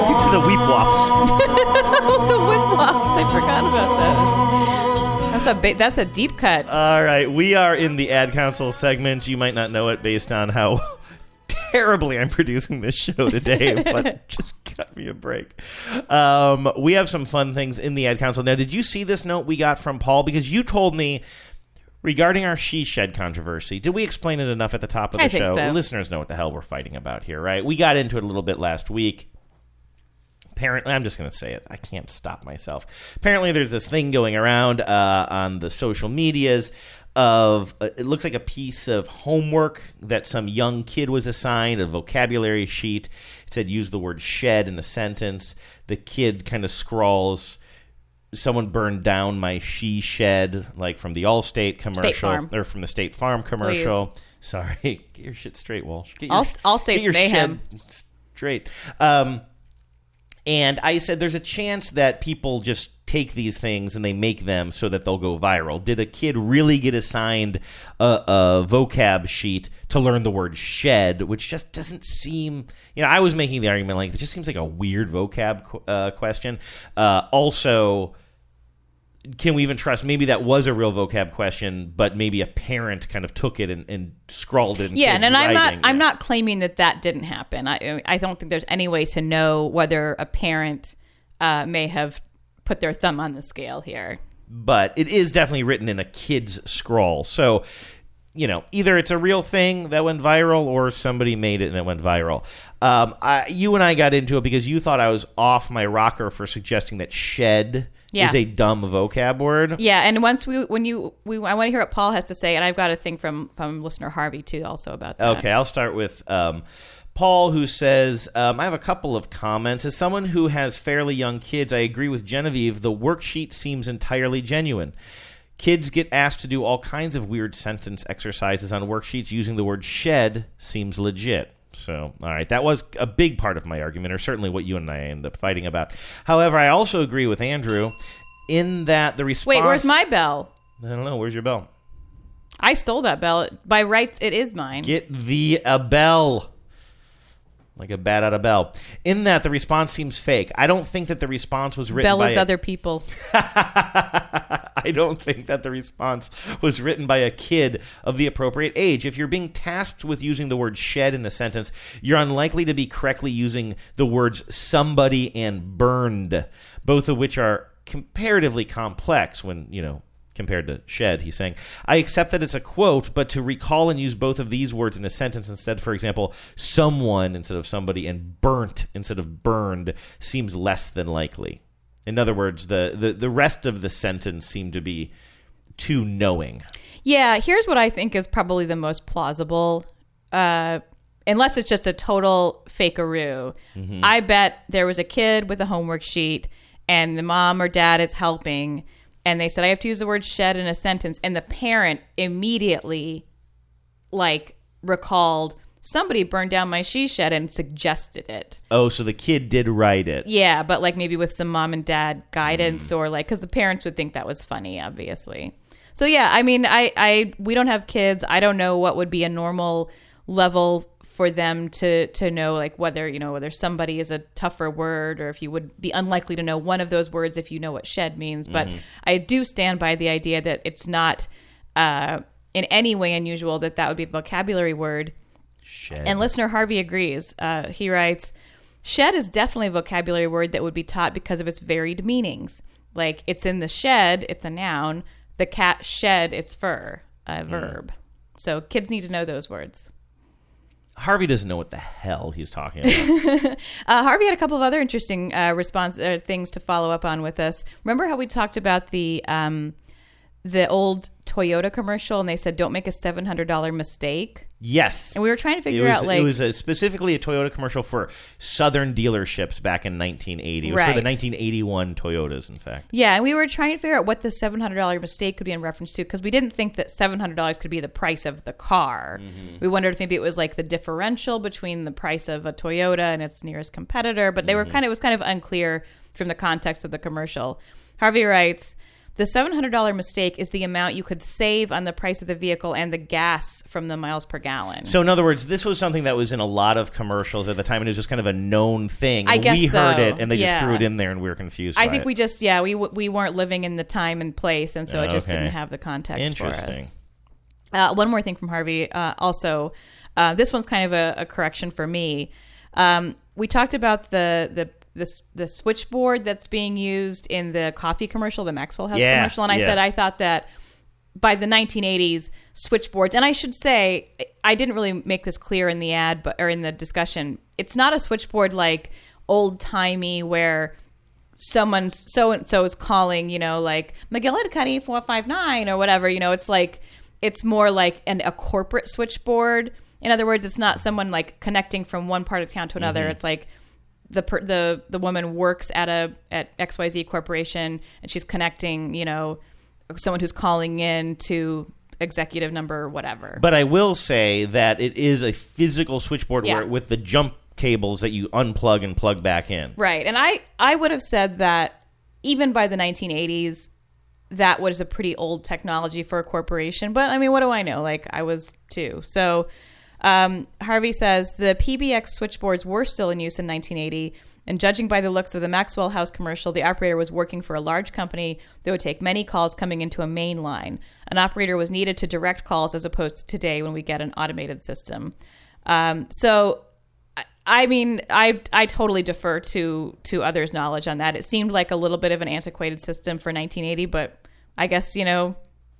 Get to the weep wops. the whip wops. I forgot about those. That's a big, that's a deep cut. All right, we are in the ad council segment. You might not know it based on how terribly I'm producing this show today, but just cut me a break. Um, we have some fun things in the ad council. Now, did you see this note we got from Paul? Because you told me regarding our she shed controversy. Did we explain it enough at the top of the I show? so. Listeners know what the hell we're fighting about here, right? We got into it a little bit last week. Apparently i'm just going to say it. I can't stop myself. Apparently there's this thing going around uh, on the social medias of uh, it looks like a piece of homework that some young kid was assigned a vocabulary sheet. It said use the word shed in a sentence. The kid kind of scrawls someone burned down my she shed like from the allstate commercial or from the state farm commercial. Sorry. Get your shit straight walsh. Get your, All- Allstate's get your mayhem. shed straight. Um and I said, there's a chance that people just take these things and they make them so that they'll go viral. Did a kid really get assigned a, a vocab sheet to learn the word shed, which just doesn't seem, you know, I was making the argument like, it just seems like a weird vocab uh, question. Uh, also, can we even trust maybe that was a real vocab question, but maybe a parent kind of took it and, and scrawled it? in yeah, kids' and, I'm not? I'm not claiming that that didn't happen. I I don't think there's any way to know whether a parent uh, may have put their thumb on the scale here. but it is definitely written in a kid's scrawl. So, you know, either it's a real thing that went viral or somebody made it and it went viral. Um, I, you and I got into it because you thought I was off my rocker for suggesting that shed Yeah. is a dumb vocab word. Yeah, and once we when you we I want to hear what Paul has to say, and I've got a thing from from listener Harvey too, also about that. Okay, I'll start with um, Paul, who says, um, I have a couple of comments. As someone who has fairly young kids, I agree with Genevieve. The worksheet seems entirely genuine. Kids get asked to do all kinds of weird sentence exercises on worksheets using the word shed seems legit. So, all right, that was a big part of my argument, or certainly what you and I end up fighting about. However, I also agree with Andrew in that the response. Wait, where's my bell? I don't know. Where's your bell? I stole that bell. By rights, it is mine. Get the a bell. Like a bat out of bell. In that, the response seems fake. I don't think that the response was written Bell by a- other people. I don't think that the response was written by a kid of the appropriate age. If you're being tasked with using the word shed in a sentence, you're unlikely to be correctly using the words somebody and burned, both of which are comparatively complex when, you know, compared to shed, he's saying. I accept that it's a quote, but to recall and use both of these words in a sentence instead, for example, someone instead of somebody and burnt instead of burned seems less than likely. In other words, the, the, the rest of the sentence seemed to be too knowing. Yeah, here's what I think is probably the most plausible. Uh, unless it's just a total fakearoo. Mhm. I bet there was a kid with a homework sheet and the mom or dad is helping and they said I have to use the word shed in a sentence and the parent immediately like recalled somebody burned down my she shed and suggested it. Oh, so the kid did write it. Yeah, but like maybe with some mom and dad guidance hmm. or like because the parents would think that was funny, obviously. So yeah, I mean, I, I we don't have kids. I don't know what would be a normal level for them to to know like whether you know whether somebody is a tougher word or if you would be unlikely to know one of those words if you know what shed means. But Mhm. I do stand by the idea that it's not uh, in any way unusual that that would be a vocabulary word. Shed. And listener Harvey agrees. Uh, he writes, "Shed is definitely a vocabulary word that would be taught because of its varied meanings. Like it's in the shed, it's a noun. The cat shed its fur, a verb. So kids need to know those words." Harvey doesn't know what the hell he's talking about. uh, Harvey had a couple of other interesting uh, response uh, things to follow up on with us. Remember how we talked about the um, the old Toyota commercial, and they said, "Don't make a seven hundred dollar mistake." Yes. And we were trying to figure was, out like it was a, specifically a Toyota commercial for Southern dealerships back in 1980. It was for the 1981 Toyotas, in fact. Yeah, and we were trying to figure out what the seven hundred dollar mistake could be in reference to because we didn't think that seven hundred dollars could be the price of the car. Mm-hmm. We wondered if maybe it was like the differential between the price of a Toyota and its nearest competitor, but they were Mhm. kind of it was kind of unclear from the context of the commercial. Harvey writes. The $700 mistake is the amount you could save on the price of the vehicle and the gas from the miles per gallon. So, in other words, this was something that was in a lot of commercials at the time, and it was just kind of a known thing. I guess we heard it, and they just threw it in there, and we were confused. I think it. we just yeah we we weren't living in the time and place, and so it just Okay. didn't have the context for Interesting. us. Uh, one more thing from Harvey. Uh, also, uh, this one's kind of a, a correction for me. Um, we talked about the the this the switchboard that's being used in the coffee commercial, the Maxwell House Yeah, commercial, and I yeah. said I thought that by the 1980s switchboards and i should say i didn't really make this clear in the ad but or in the discussion it's not a switchboard like old timey where someone so and so is calling, you know, like McGillicuddy four five nine or whatever. You know, it's like it's more like an, a corporate switchboard. In other words, it's not someone like connecting from one part of town to another. Mhm. It's like the per, the the woman works at a at XYZ corporation and she's connecting, you know, someone who's calling in to executive number whatever. But I will say that it is a physical switchboard Yeah. where with the jump cables that you unplug and plug back in. Right. And I, I would have said that even by the 1980s, that was a pretty old technology for a corporation. But I mean, what do I know? Like, I was too. So um, Harvey says the PBX switchboards were still in use in 1980. And judging by the looks of the Maxwell House commercial, the operator was working for a large company that would take many calls coming into a main line. An operator was needed to direct calls as opposed to today when we get an automated system. Um, so I mean, I I totally defer to to others' knowledge on that. It seemed like a little bit of an antiquated system for 1980, but I guess you know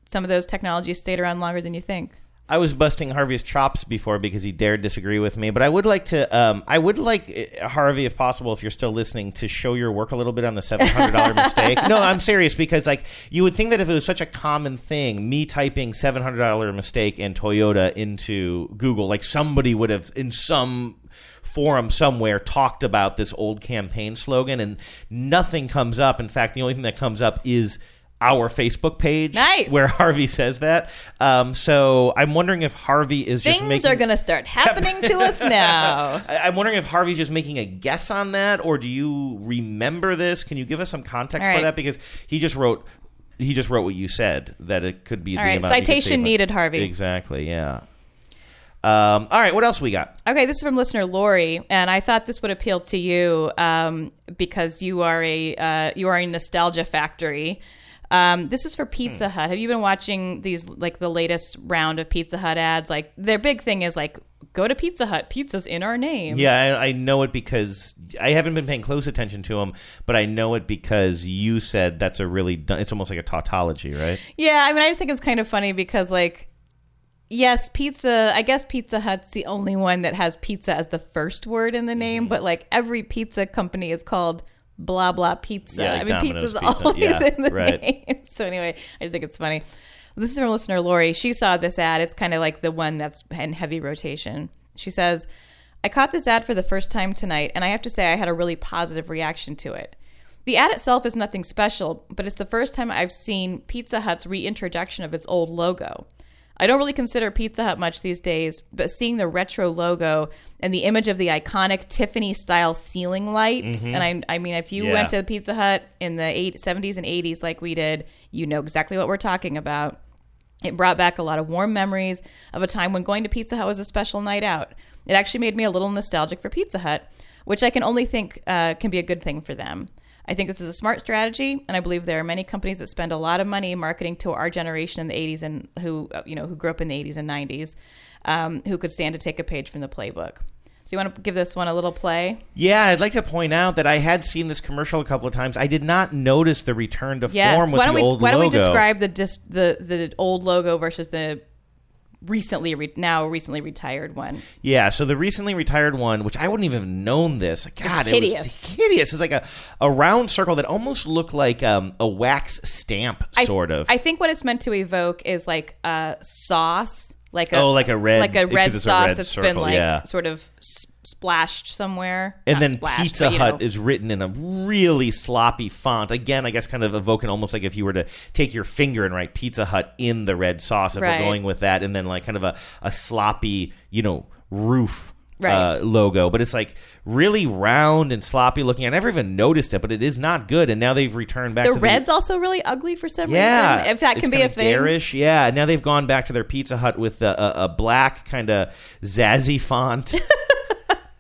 some of those technologies stayed around longer than you think. I was busting Harvey's chops before because he dared disagree with me, but I would like to. Um, I would like uh, Harvey, if possible, if you're still listening, to show your work a little bit on the seven hundred dollar mistake. No, I'm serious because like you would think that if it was such a common thing, me typing seven hundred dollar mistake and Toyota into Google, like somebody would have in some forum somewhere talked about this old campaign slogan, and nothing comes up. In fact, the only thing that comes up is our Facebook page, Nice. where Harvey says that. Um, so I'm wondering if Harvey is just Things making. are going to start happening to us now. I- I'm wondering if Harvey's just making a guess on that, or do you remember this? Can you give us some context All for that? Because he just wrote. He just wrote what you said that it could be All the right, amount you could citation on- needed, Harvey. Exactly. Yeah. Um, all right. What else we got? Okay, this is from listener Lori, and I thought this would appeal to you um, because you are a uh, you are a nostalgia factory. Um, this is for Pizza Hut. Have you been watching these like the latest round of Pizza Hut ads? Like their big thing is like go to Pizza Hut. Pizza's in our name. Yeah, I, I know it because I haven't been paying close attention to them, but I know it because you said that's a really. dun- It's almost like a tautology, right? Yeah, I mean, I just think it's kind of funny because, like, yes, pizza, I guess Pizza Hut's the only one that has pizza as the first word in the Mm-hmm. name, but, like, every pizza company is called blah, blah pizza. Yeah, like I mean, Domino's pizza's Pizza. always Yeah, in the right. name. So, anyway, I think it's funny. This is from listener Lori. She saw this ad. It's kind of like the one that's in heavy rotation. She says, I caught this ad for the first time tonight, and I have to say I had a really positive reaction to it. The ad itself is nothing special, but it's the first time I've seen Pizza Hut's reintroduction of its old logo. I don't really consider Pizza Hut much these days, but seeing the retro logo and the image of the iconic Tiffany style ceiling lights, Mhm. and I, I mean, if you Yeah. went to Pizza Hut in the eight, 70s and 80s like we did, you know exactly what we're talking about. It brought back a lot of warm memories of a time when going to Pizza Hut was a special night out. It actually made me a little nostalgic for Pizza Hut, which I can only think uh, can be a good thing for them. I think this is a smart strategy, and I believe there are many companies that spend a lot of money marketing to our generation in the '80s and who uh, you know who grew up in the '80s and '90s, um, who could stand to take a page from the playbook. So you want to give this one a little play? Yeah, I'd like to point out that I had seen this commercial a couple of times. I did not notice the return to Yes. form with Why don't the we old Why don't we describe the dis- the the old logo versus the recently re- now recently retired one? Yeah, so the recently retired one, which I wouldn't even have known this. God, It's it was hideous. hideous. It's like a, a round circle that almost looked like um, a wax stamp, I- sort of. I think what it's meant to evoke is like a sauce, like a Oh, like a red- like a red it's a sauce red that's circle, been like yeah. sort of s- splashed somewhere. and Not then splashed, Pizza but, you Hut know. is written in a really sloppy font. Again, I guess kind of evoking almost like if you were to take your finger and write Pizza Hut in the red sauce, if Right. we're going with that, and then like kind of a, a sloppy, you know, roof. Right. Uh, logo, but it's like really round and sloppy looking. I never even noticed it, but it is not good. And now they've returned back to the to red's also really ugly for some yeah, reason. If that it's can be a kinda thing. Garish, yeah. Now they've gone back to their Pizza Hut with a, a, a black kind of zazzy font.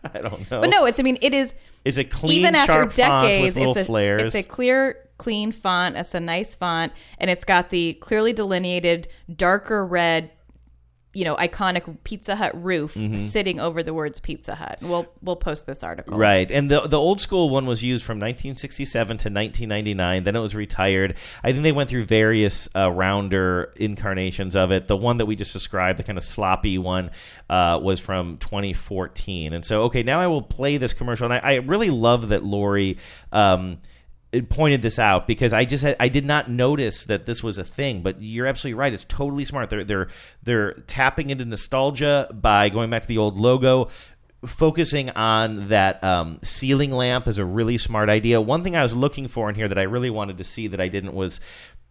I don't know. But no, it's I mean it is It's a clean, even after sharp font with decades, it's a flares. it's a clear, clean font. It's a nice font, and it's got the clearly delineated darker red you know iconic Pizza Hut roof Mhm. sitting over the words Pizza Hut. We'll we'll post this article. Right, and the the old school one was used from 1967 to 1999. Then it was retired. I think they went through various uh, rounder incarnations of it. The one that we just described, the kind of sloppy one, uh, was from 2014. And so, okay, now I will play this commercial, and I, I really love that Lori. Um, pointed this out because I just had, I did not notice that this was a thing, but you're absolutely right. It's totally smart. They're they're they're tapping into nostalgia by going back to the old logo, focusing on that um, ceiling lamp is a really smart idea. One thing I was looking for in here that I really wanted to see that I didn't was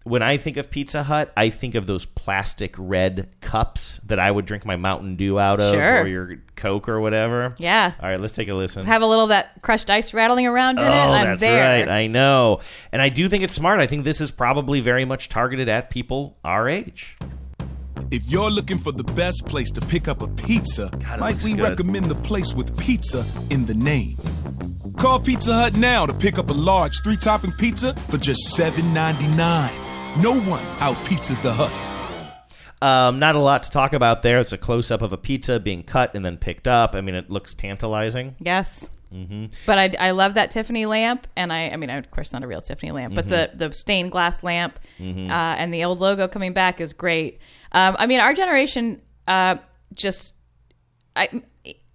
when I think of Pizza Hut, I think of those plastic red cups that I would drink my Mountain Dew out of Sure. or your Coke or whatever. Yeah. All right, let's take a listen. Have a little of that crushed ice rattling around in Oh, it. I'm that's there. right. I know. And I do think it's smart. I think this is probably very much targeted at people our age. If you're looking for the best place to pick up a pizza, it might we good. recommend the place with pizza in the name? Call Pizza Hut now to pick up a large three topping pizza for just $7.99. No one out pizzas the Hut. Um, not a lot to talk about there. It's a close up of a pizza being cut and then picked up. I mean, it looks tantalizing. Yes. hmm But I, I love that Tiffany lamp, and I I mean, of course, not a real Tiffany lamp, but Mhm. the the stained glass lamp Mhm. uh, and the old logo coming back is great. Um, I mean, our generation uh, just, I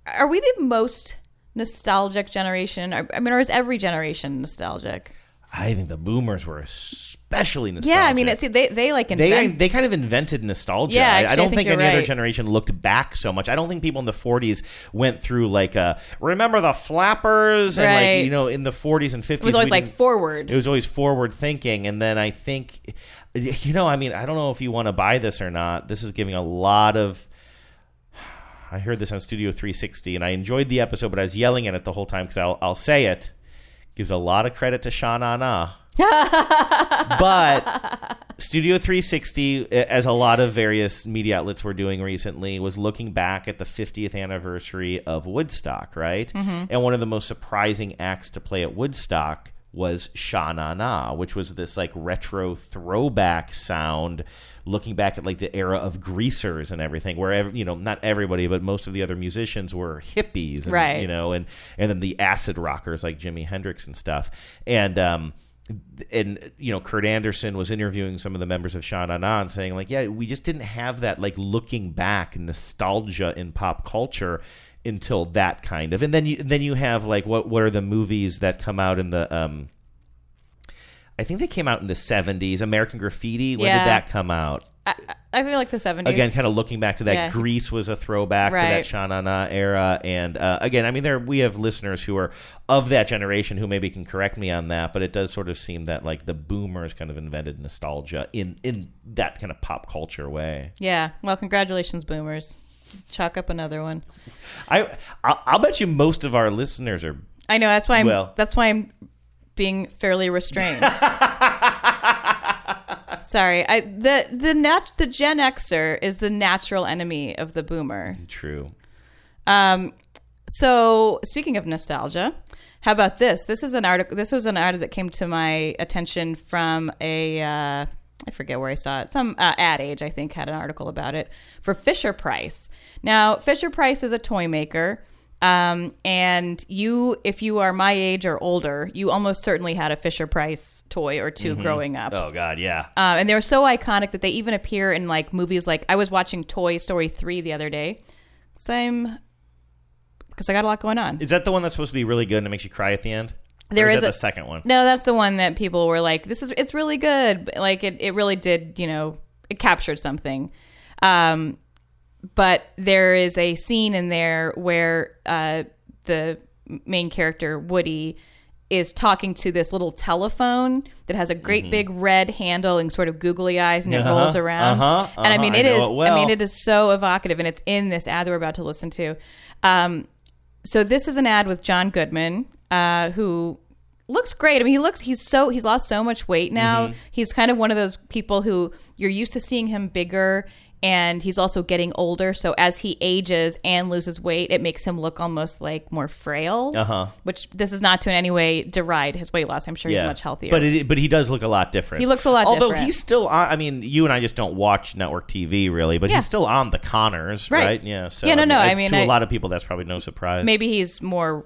are we the most nostalgic generation? I I mean, or is every generation nostalgic? I think the boomers were especially nostalgic. Yeah, I mean, it's, they they like They, invent. they kind of invented nostalgia. Yeah, I- I, I don't think think, you're any other generation looked back so much. I don't think people in the 40s went through like uh remember the flappers and Right. like you know in the 40s and 50s it was always like forward. It was always forward thinking, and then I think, you know, I mean, I don't know if you want to buy this or not. This is giving a lot of. I heard this on Studio 360, and I enjoyed the episode, but I was yelling at it the whole time because I'll, I'll say it. Gives a lot of credit to Sha Na Na. but Studio 360, as a lot of various media outlets were doing recently, was looking back at the 50th anniversary of Woodstock, right? Mhm. And one of the most surprising acts to play at Woodstock was Sha Na Na, which was this like retro throwback sound, looking back at like the era of greasers and everything, where ev- you know not everybody, but most of the other musicians were hippies, and, Right. You know, and and then the acid rockers like Jimi Hendrix and stuff, and um, and you know Kurt Andersen was interviewing some of the members of Sha Na Na saying like, yeah, we just didn't have that like looking back nostalgia in pop culture until that kind of, and then you then you have like what what are the movies that come out in the um. I think they came out in the '70s. American Graffiti. When Yeah. did that come out? I, I feel like the seventies Again, kind of looking back to that, Yeah. Grease was a throwback to Right. that Sha Na Na era. And uh, again, I mean, there we have listeners who are of that generation who maybe can correct me on that, but it does sort of seem that like the boomers kind of invented nostalgia in in that kind of pop culture way. Yeah. Well, congratulations, boomers. Chalk up another one. I I'll, I'll bet you most of our listeners are. I know that's why I'm. Well- that's why I'm being fairly restrained. Sorry, I the the nat the Gen Xer is the natural enemy of the boomer. True. Um, so speaking of nostalgia, how about this? This is an article. This was an article that came to my attention from a. Uh, I forget where I saw it. Some uh, ad age, I think, had an article about it for Fisher Price. Now, Fisher Price is a toy maker. Um, and you, if you are my age or older, you almost certainly had a Fisher Price toy or 2 Mhm. growing up. Oh God, yeah. Uh, and they're so iconic that they even appear in like movies. Like I was watching Toy Story three the other day. Same, because I got a lot going on. Is that the one that's supposed to be really good and it makes you cry at the end? Or There is, is a- the second one. No, that's the one that people were like, "This is it's really good." But, Like it, it really did. You know, it captured something. Um, but there is a scene in there where uh, the main character Woody is talking to this little telephone that has a great big red handle and sort of googly eyes and it Mm-hmm. Uh-huh, rolls around. uh-huh, And I uh-huh, mean, I it know is. it well. I mean, it is so evocative, and it's in this ad that we're about to listen to. Um, so this is an ad with John Goodman, uh, who looks great. I mean, he looks he's so he's lost so much weight now. Mhm. He's kind of one of those people who you're used to seeing him bigger and he's also getting older. So as he ages and loses weight, it makes him look almost like more frail. Uh huh. Which this is not to in any way deride his weight loss. I'm sure he's much healthier. But it, but he does look a lot different. He looks a lot Although different. he's still on. I mean, you and I just don't watch network TV really, but Yeah. he's still on the Conners, Right. right? Yeah. So Yeah, no, no, I mean, to a I- lot of people, that's probably no surprise. maybe he's more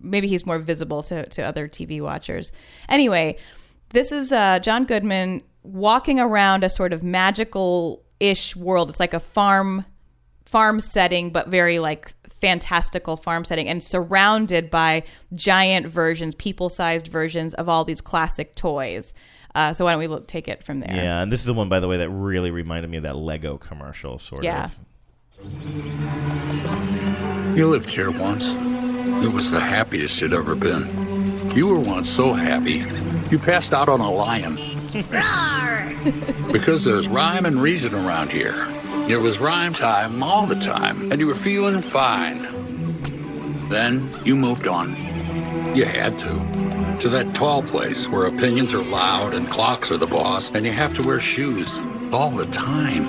maybe he's more visible to, to other TV watchers. Anyway, this is uh, John Goodman walking around a sort of magical ish world. It's like a farm farm setting, but very like fantastical farm setting, and surrounded by giant versions, people sized versions of all these classic toys. Uh, so why don't we look, take it from there? Yeah, and this is the one, by the way, that really reminded me of that Lego commercial, sort Yeah. of. You lived here once. It was the happiest you'd ever been. You were once so happy, you passed out on a lion. Because there's rhyme and reason around here. It was rhyme time all the time, and you were feeling fine. Then you moved on. You had to. To that tall place where opinions are loud and clocks are the boss, and you have to wear shoes all the time.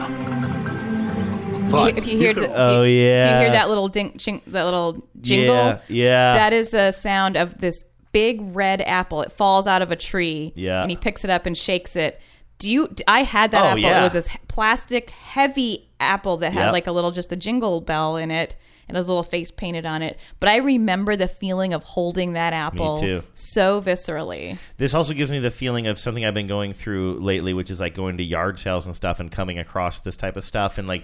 But if you hear, could- the, Oh, you, do you hear that little ding, ching, that little jingle? Yeah, yeah. That is the sound of this big red apple. It falls out of a tree. Yeah. and he picks it up and shakes it. Do you? I had that Oh, apple. It was this plastic, heavy apple that had Yep. like a little, just a jingle bell in it. And a little face painted on it, but I remember the feeling of holding that apple so viscerally. This also gives me the feeling of something I've been going through lately, which is like going to yard sales and stuff and coming across this type of stuff and like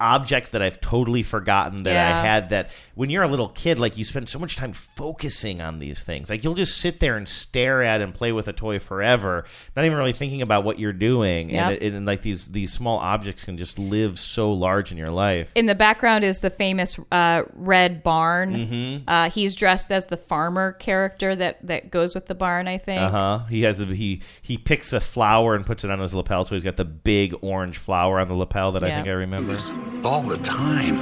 objects that I've totally forgotten that Yeah. I had that when you're a little kid, like you spend so much time focusing on these things. Like you'll just sit there and stare at and play with a toy forever, not even really thinking about what you're doing. Yep. And, it, and like these these small objects can just live so large in your life. In the background is the famous uh, red barn. Mhm. Uh, he's dressed as the farmer character that that goes with the barn. I think. Uh huh. He has a, he he picks a flower and puts it on his lapel, so he's got the big orange flower on the lapel that I think I remember. All the time.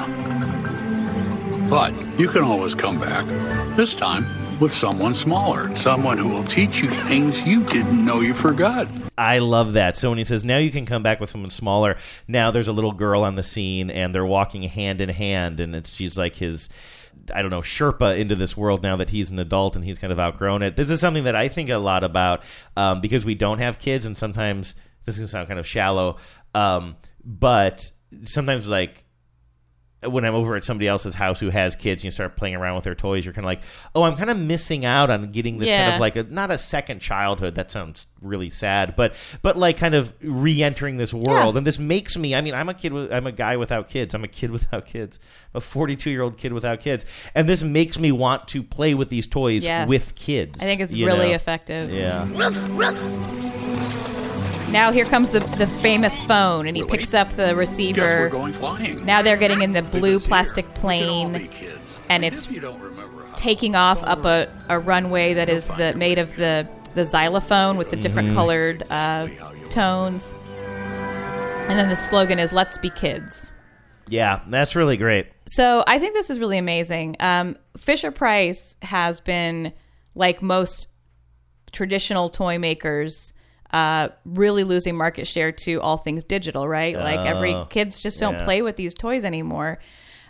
But you can always come back, this time with someone smaller, someone who will teach you things you didn't know you forgot. I love that. So when he says now you can come back with someone smaller, now there's a little girl on the scene and they're walking hand in hand, and she's like his. I don't know, Sherpa into this world now that he's an adult and he's kind of outgrown it. This is something that I think a lot about um, because we don't have kids, and sometimes this can sound kind of shallow, um, but sometimes like when I'm over at somebody else's house who has kids and you start playing around with their toys, you're kind of like, oh, I'm kind of missing out on getting this kind of like a not a second childhood. That sounds really sad, but but like kind of re-entering this world. And this makes me. I mean, I'm a kid. With, I'm a guy without kids. I'm a kid without kids. A 42 year old kid without kids, and this makes me want to play with these toys Yes. with kids. I think it's really know? effective. Yeah. Now here comes the the famous phone, and he picks up the receiver. Guess we're going flying. Now they're getting in the blue plastic plane, and it's taking off up a, a runway that is the made of the the xylophone with the different Mhm. colored uh, tones. And then the slogan is "Let's be kids." Yeah, that's really great. So I think this is really amazing. Um, Fisher Price has been like most traditional toy makers. Uh, really losing market share to all things digital, right? Like every Oh, kids just don't yeah. play with these toys anymore.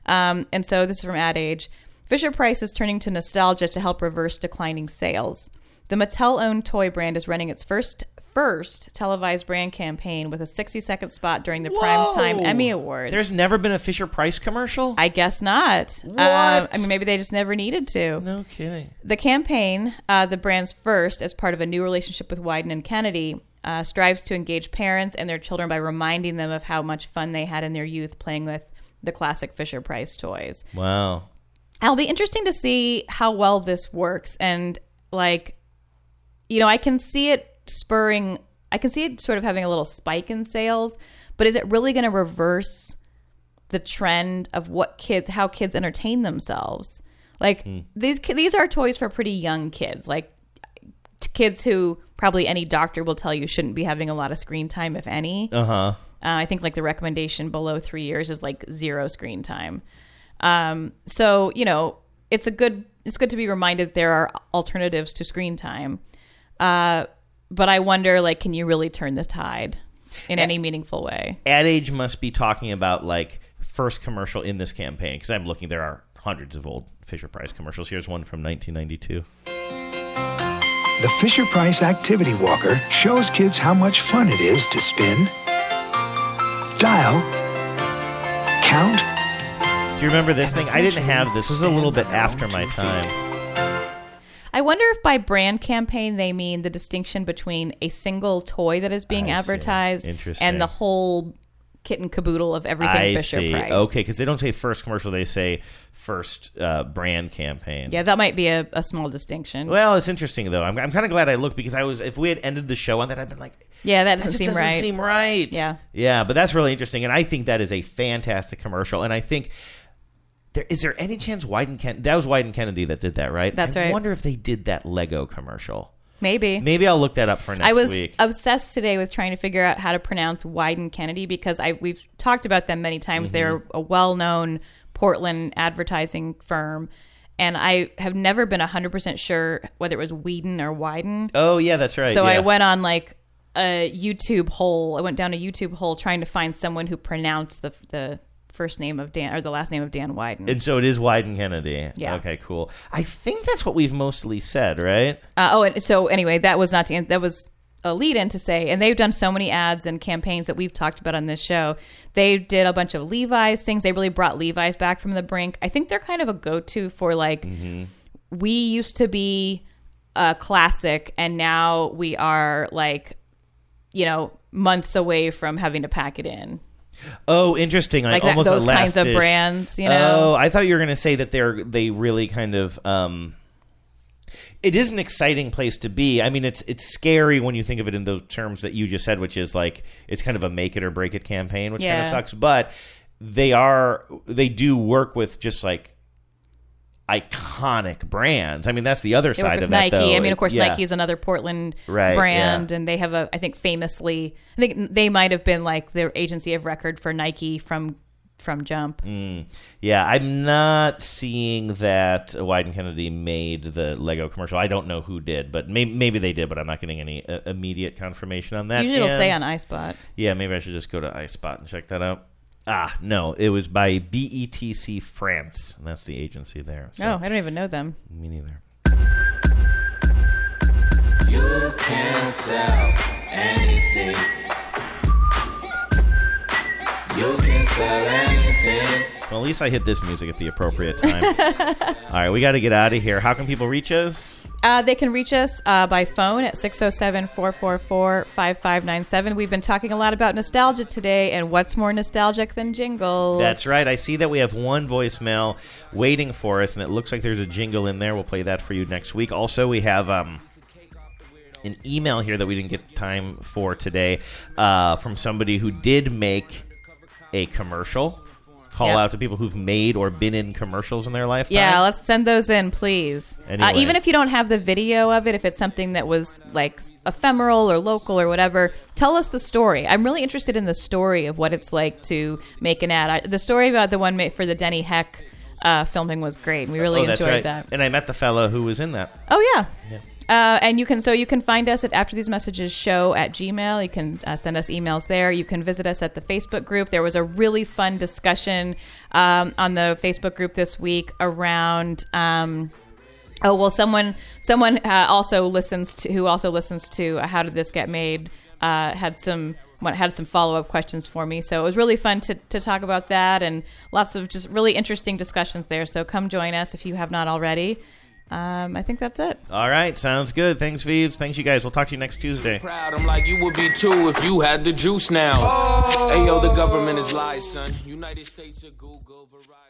Um, and so this is from Ad Age. Fisher Price is turning to nostalgia to help reverse declining sales. The Mattel-owned toy brand is running its first first televised brand campaign with a 60-second spot during the Primetime Emmy Awards. There's never been a Fisher Price commercial. I guess not. What? Um, I mean, maybe they just never needed to. No kidding. The campaign, uh, the brand's first, as part of a new relationship with Wieden and Kennedy, uh, strives to engage parents and their children by reminding them of how much fun they had in their youth playing with the classic Fisher Price toys. Wow. It'll be interesting to see how well this works. And, like, you know, I can see it spurring, I can see it sort of having a little spike in sales, but is it really going to reverse the trend of what kids, how kids entertain themselves? Like, these, these are toys for pretty young kids, like t- kids who probably any doctor will tell you shouldn't be having a lot of screen time, if any. Uh huh. Uh, I think like the recommendation below three years is like zero screen time. Um, so you know, it's a good it's good to be reminded there are alternatives to screen time. Uh, but I wonder, like, can you really turn the tide? in any meaningful way. Ad Age must be talking about like first commercial in this campaign because I'm looking. There are hundreds of old Fisher Price commercials. Here's one from 1992. The Fisher Price Activity Walker shows kids how much fun it is to spin, dial, count. Do you remember this thing? I didn't have this. This is a little bit after my time. I wonder if by brand campaign they mean the distinction between a single toy that is being I advertised and the whole kit and caboodle of everything I Fisher see. Price. Okay, because they don't say first commercial; they say first uh, brand campaign. Yeah, that might be a, a small distinction. Well, it's interesting though. I'm, I'm kind of glad I looked because I was. If we had ended the show on that, I'd been like, yeah, that that doesn't just seem doesn't right. seem right. Yeah. Yeah, but that's really interesting, and I think that is a fantastic commercial. And I think there is there any chance Wieden Ken that was Wieden Kennedy that did that, right? That's I right. wonder if they did that Lego commercial. Maybe. Maybe I'll look that up for next I was week. obsessed today with trying to figure out how to pronounce Wieden Kennedy because I we've talked about them many times. Mm-hmm. They're a well-known Portland advertising firm, and I have never been hundred percent sure whether it was Whedon or Wyden. Oh yeah, that's right. so I went on like a YouTube hole. I went down a YouTube hole trying to find someone who pronounced the the first name of Dan or the last name of Dan Wieden. And so it is Wieden Kennedy. Yeah. Okay, cool. I think that's what we've mostly said, right? Uh, oh, and so anyway, that was not to, that was a lead in to say, and they've done so many ads and campaigns that we've talked about on this show. They did a bunch of Levi's things. They really brought Levi's back from the brink. I think they're kind of a go to for like we used to be a classic, and now we are like you know months away from having to pack it in. Oh, interesting. Like I that- almost those kinds of brands, you know? Oh, I thought you were going to say that they're they really kind of. Um, it is an exciting place to be. I mean, it's it's scary when you think of it in those terms that you just said, which is like it's kind of a make it or break it campaign, which kind of sucks. But they are they do work with just like iconic brands. I mean, that's the other They side of that. Nike. I mean, of course, Yeah. Nike is another Portland Right, brand, yeah. and they have a, I think, famously, I think they might have been like the agency of record for Nike from from Jump. Mm. Yeah, I'm not seeing that Wieden Kennedy made the Lego commercial. I don't know who did, but maybe, maybe they did, but I'm not getting any uh, immediate confirmation on that. Usually, it'll say And- on iSpot. Yeah, maybe I should just go to iSpot and check that out. Ah, no, it was by BETC France, and that's the agency there. So. Oh, I don't even know them. Me neither. You can sell anything. You can sell anything. Well, at least I hit this music at the appropriate time. All right, we got to get out of here. How can people reach us? Uh, they can reach us uh, by phone at 607 444 5597. We've been talking a lot about nostalgia today, and what's more nostalgic than jingles? That's right. I see that we have one voicemail waiting for us, and it looks like there's a jingle in there. We'll play that for you next week. Also, we have um, an email here that we didn't get time for today uh, from somebody who did make a commercial. Call Yep. out to people who've made or been in commercials in their lifetime. Yeah, let's send those in, please. Uh, even if you don't have the video of it, if it's something that was like ephemeral or local or whatever, tell us the story. I'm really interested in the story of what it's like to make an ad. I, the story about the one made for the Denny Heck uh, filming was great. We really oh, enjoyed right. that. And I met the fellow who was in that. Oh yeah. Yeah. Uh, and you can so you can find us at after these messages show at gmail. You can uh, send us emails there. You can visit us at the facebook group. There was a really fun discussion um, on the facebook group this week around um, oh well someone someone uh, also listens to who also listens to uh, how did this get made uh, had some had some follow-up questions for me. So it was really fun to, to talk about that and lots of just really interesting discussions there. So come join us if you have not already um, i think that's it All right, sounds good. Thanks, Vives. Thanks, you guys. We'll talk to you next Tuesday. proud. I'm like, you would be too if you had the juice now. Hey, yo, the government is lies, son. United States of Google, Verizon.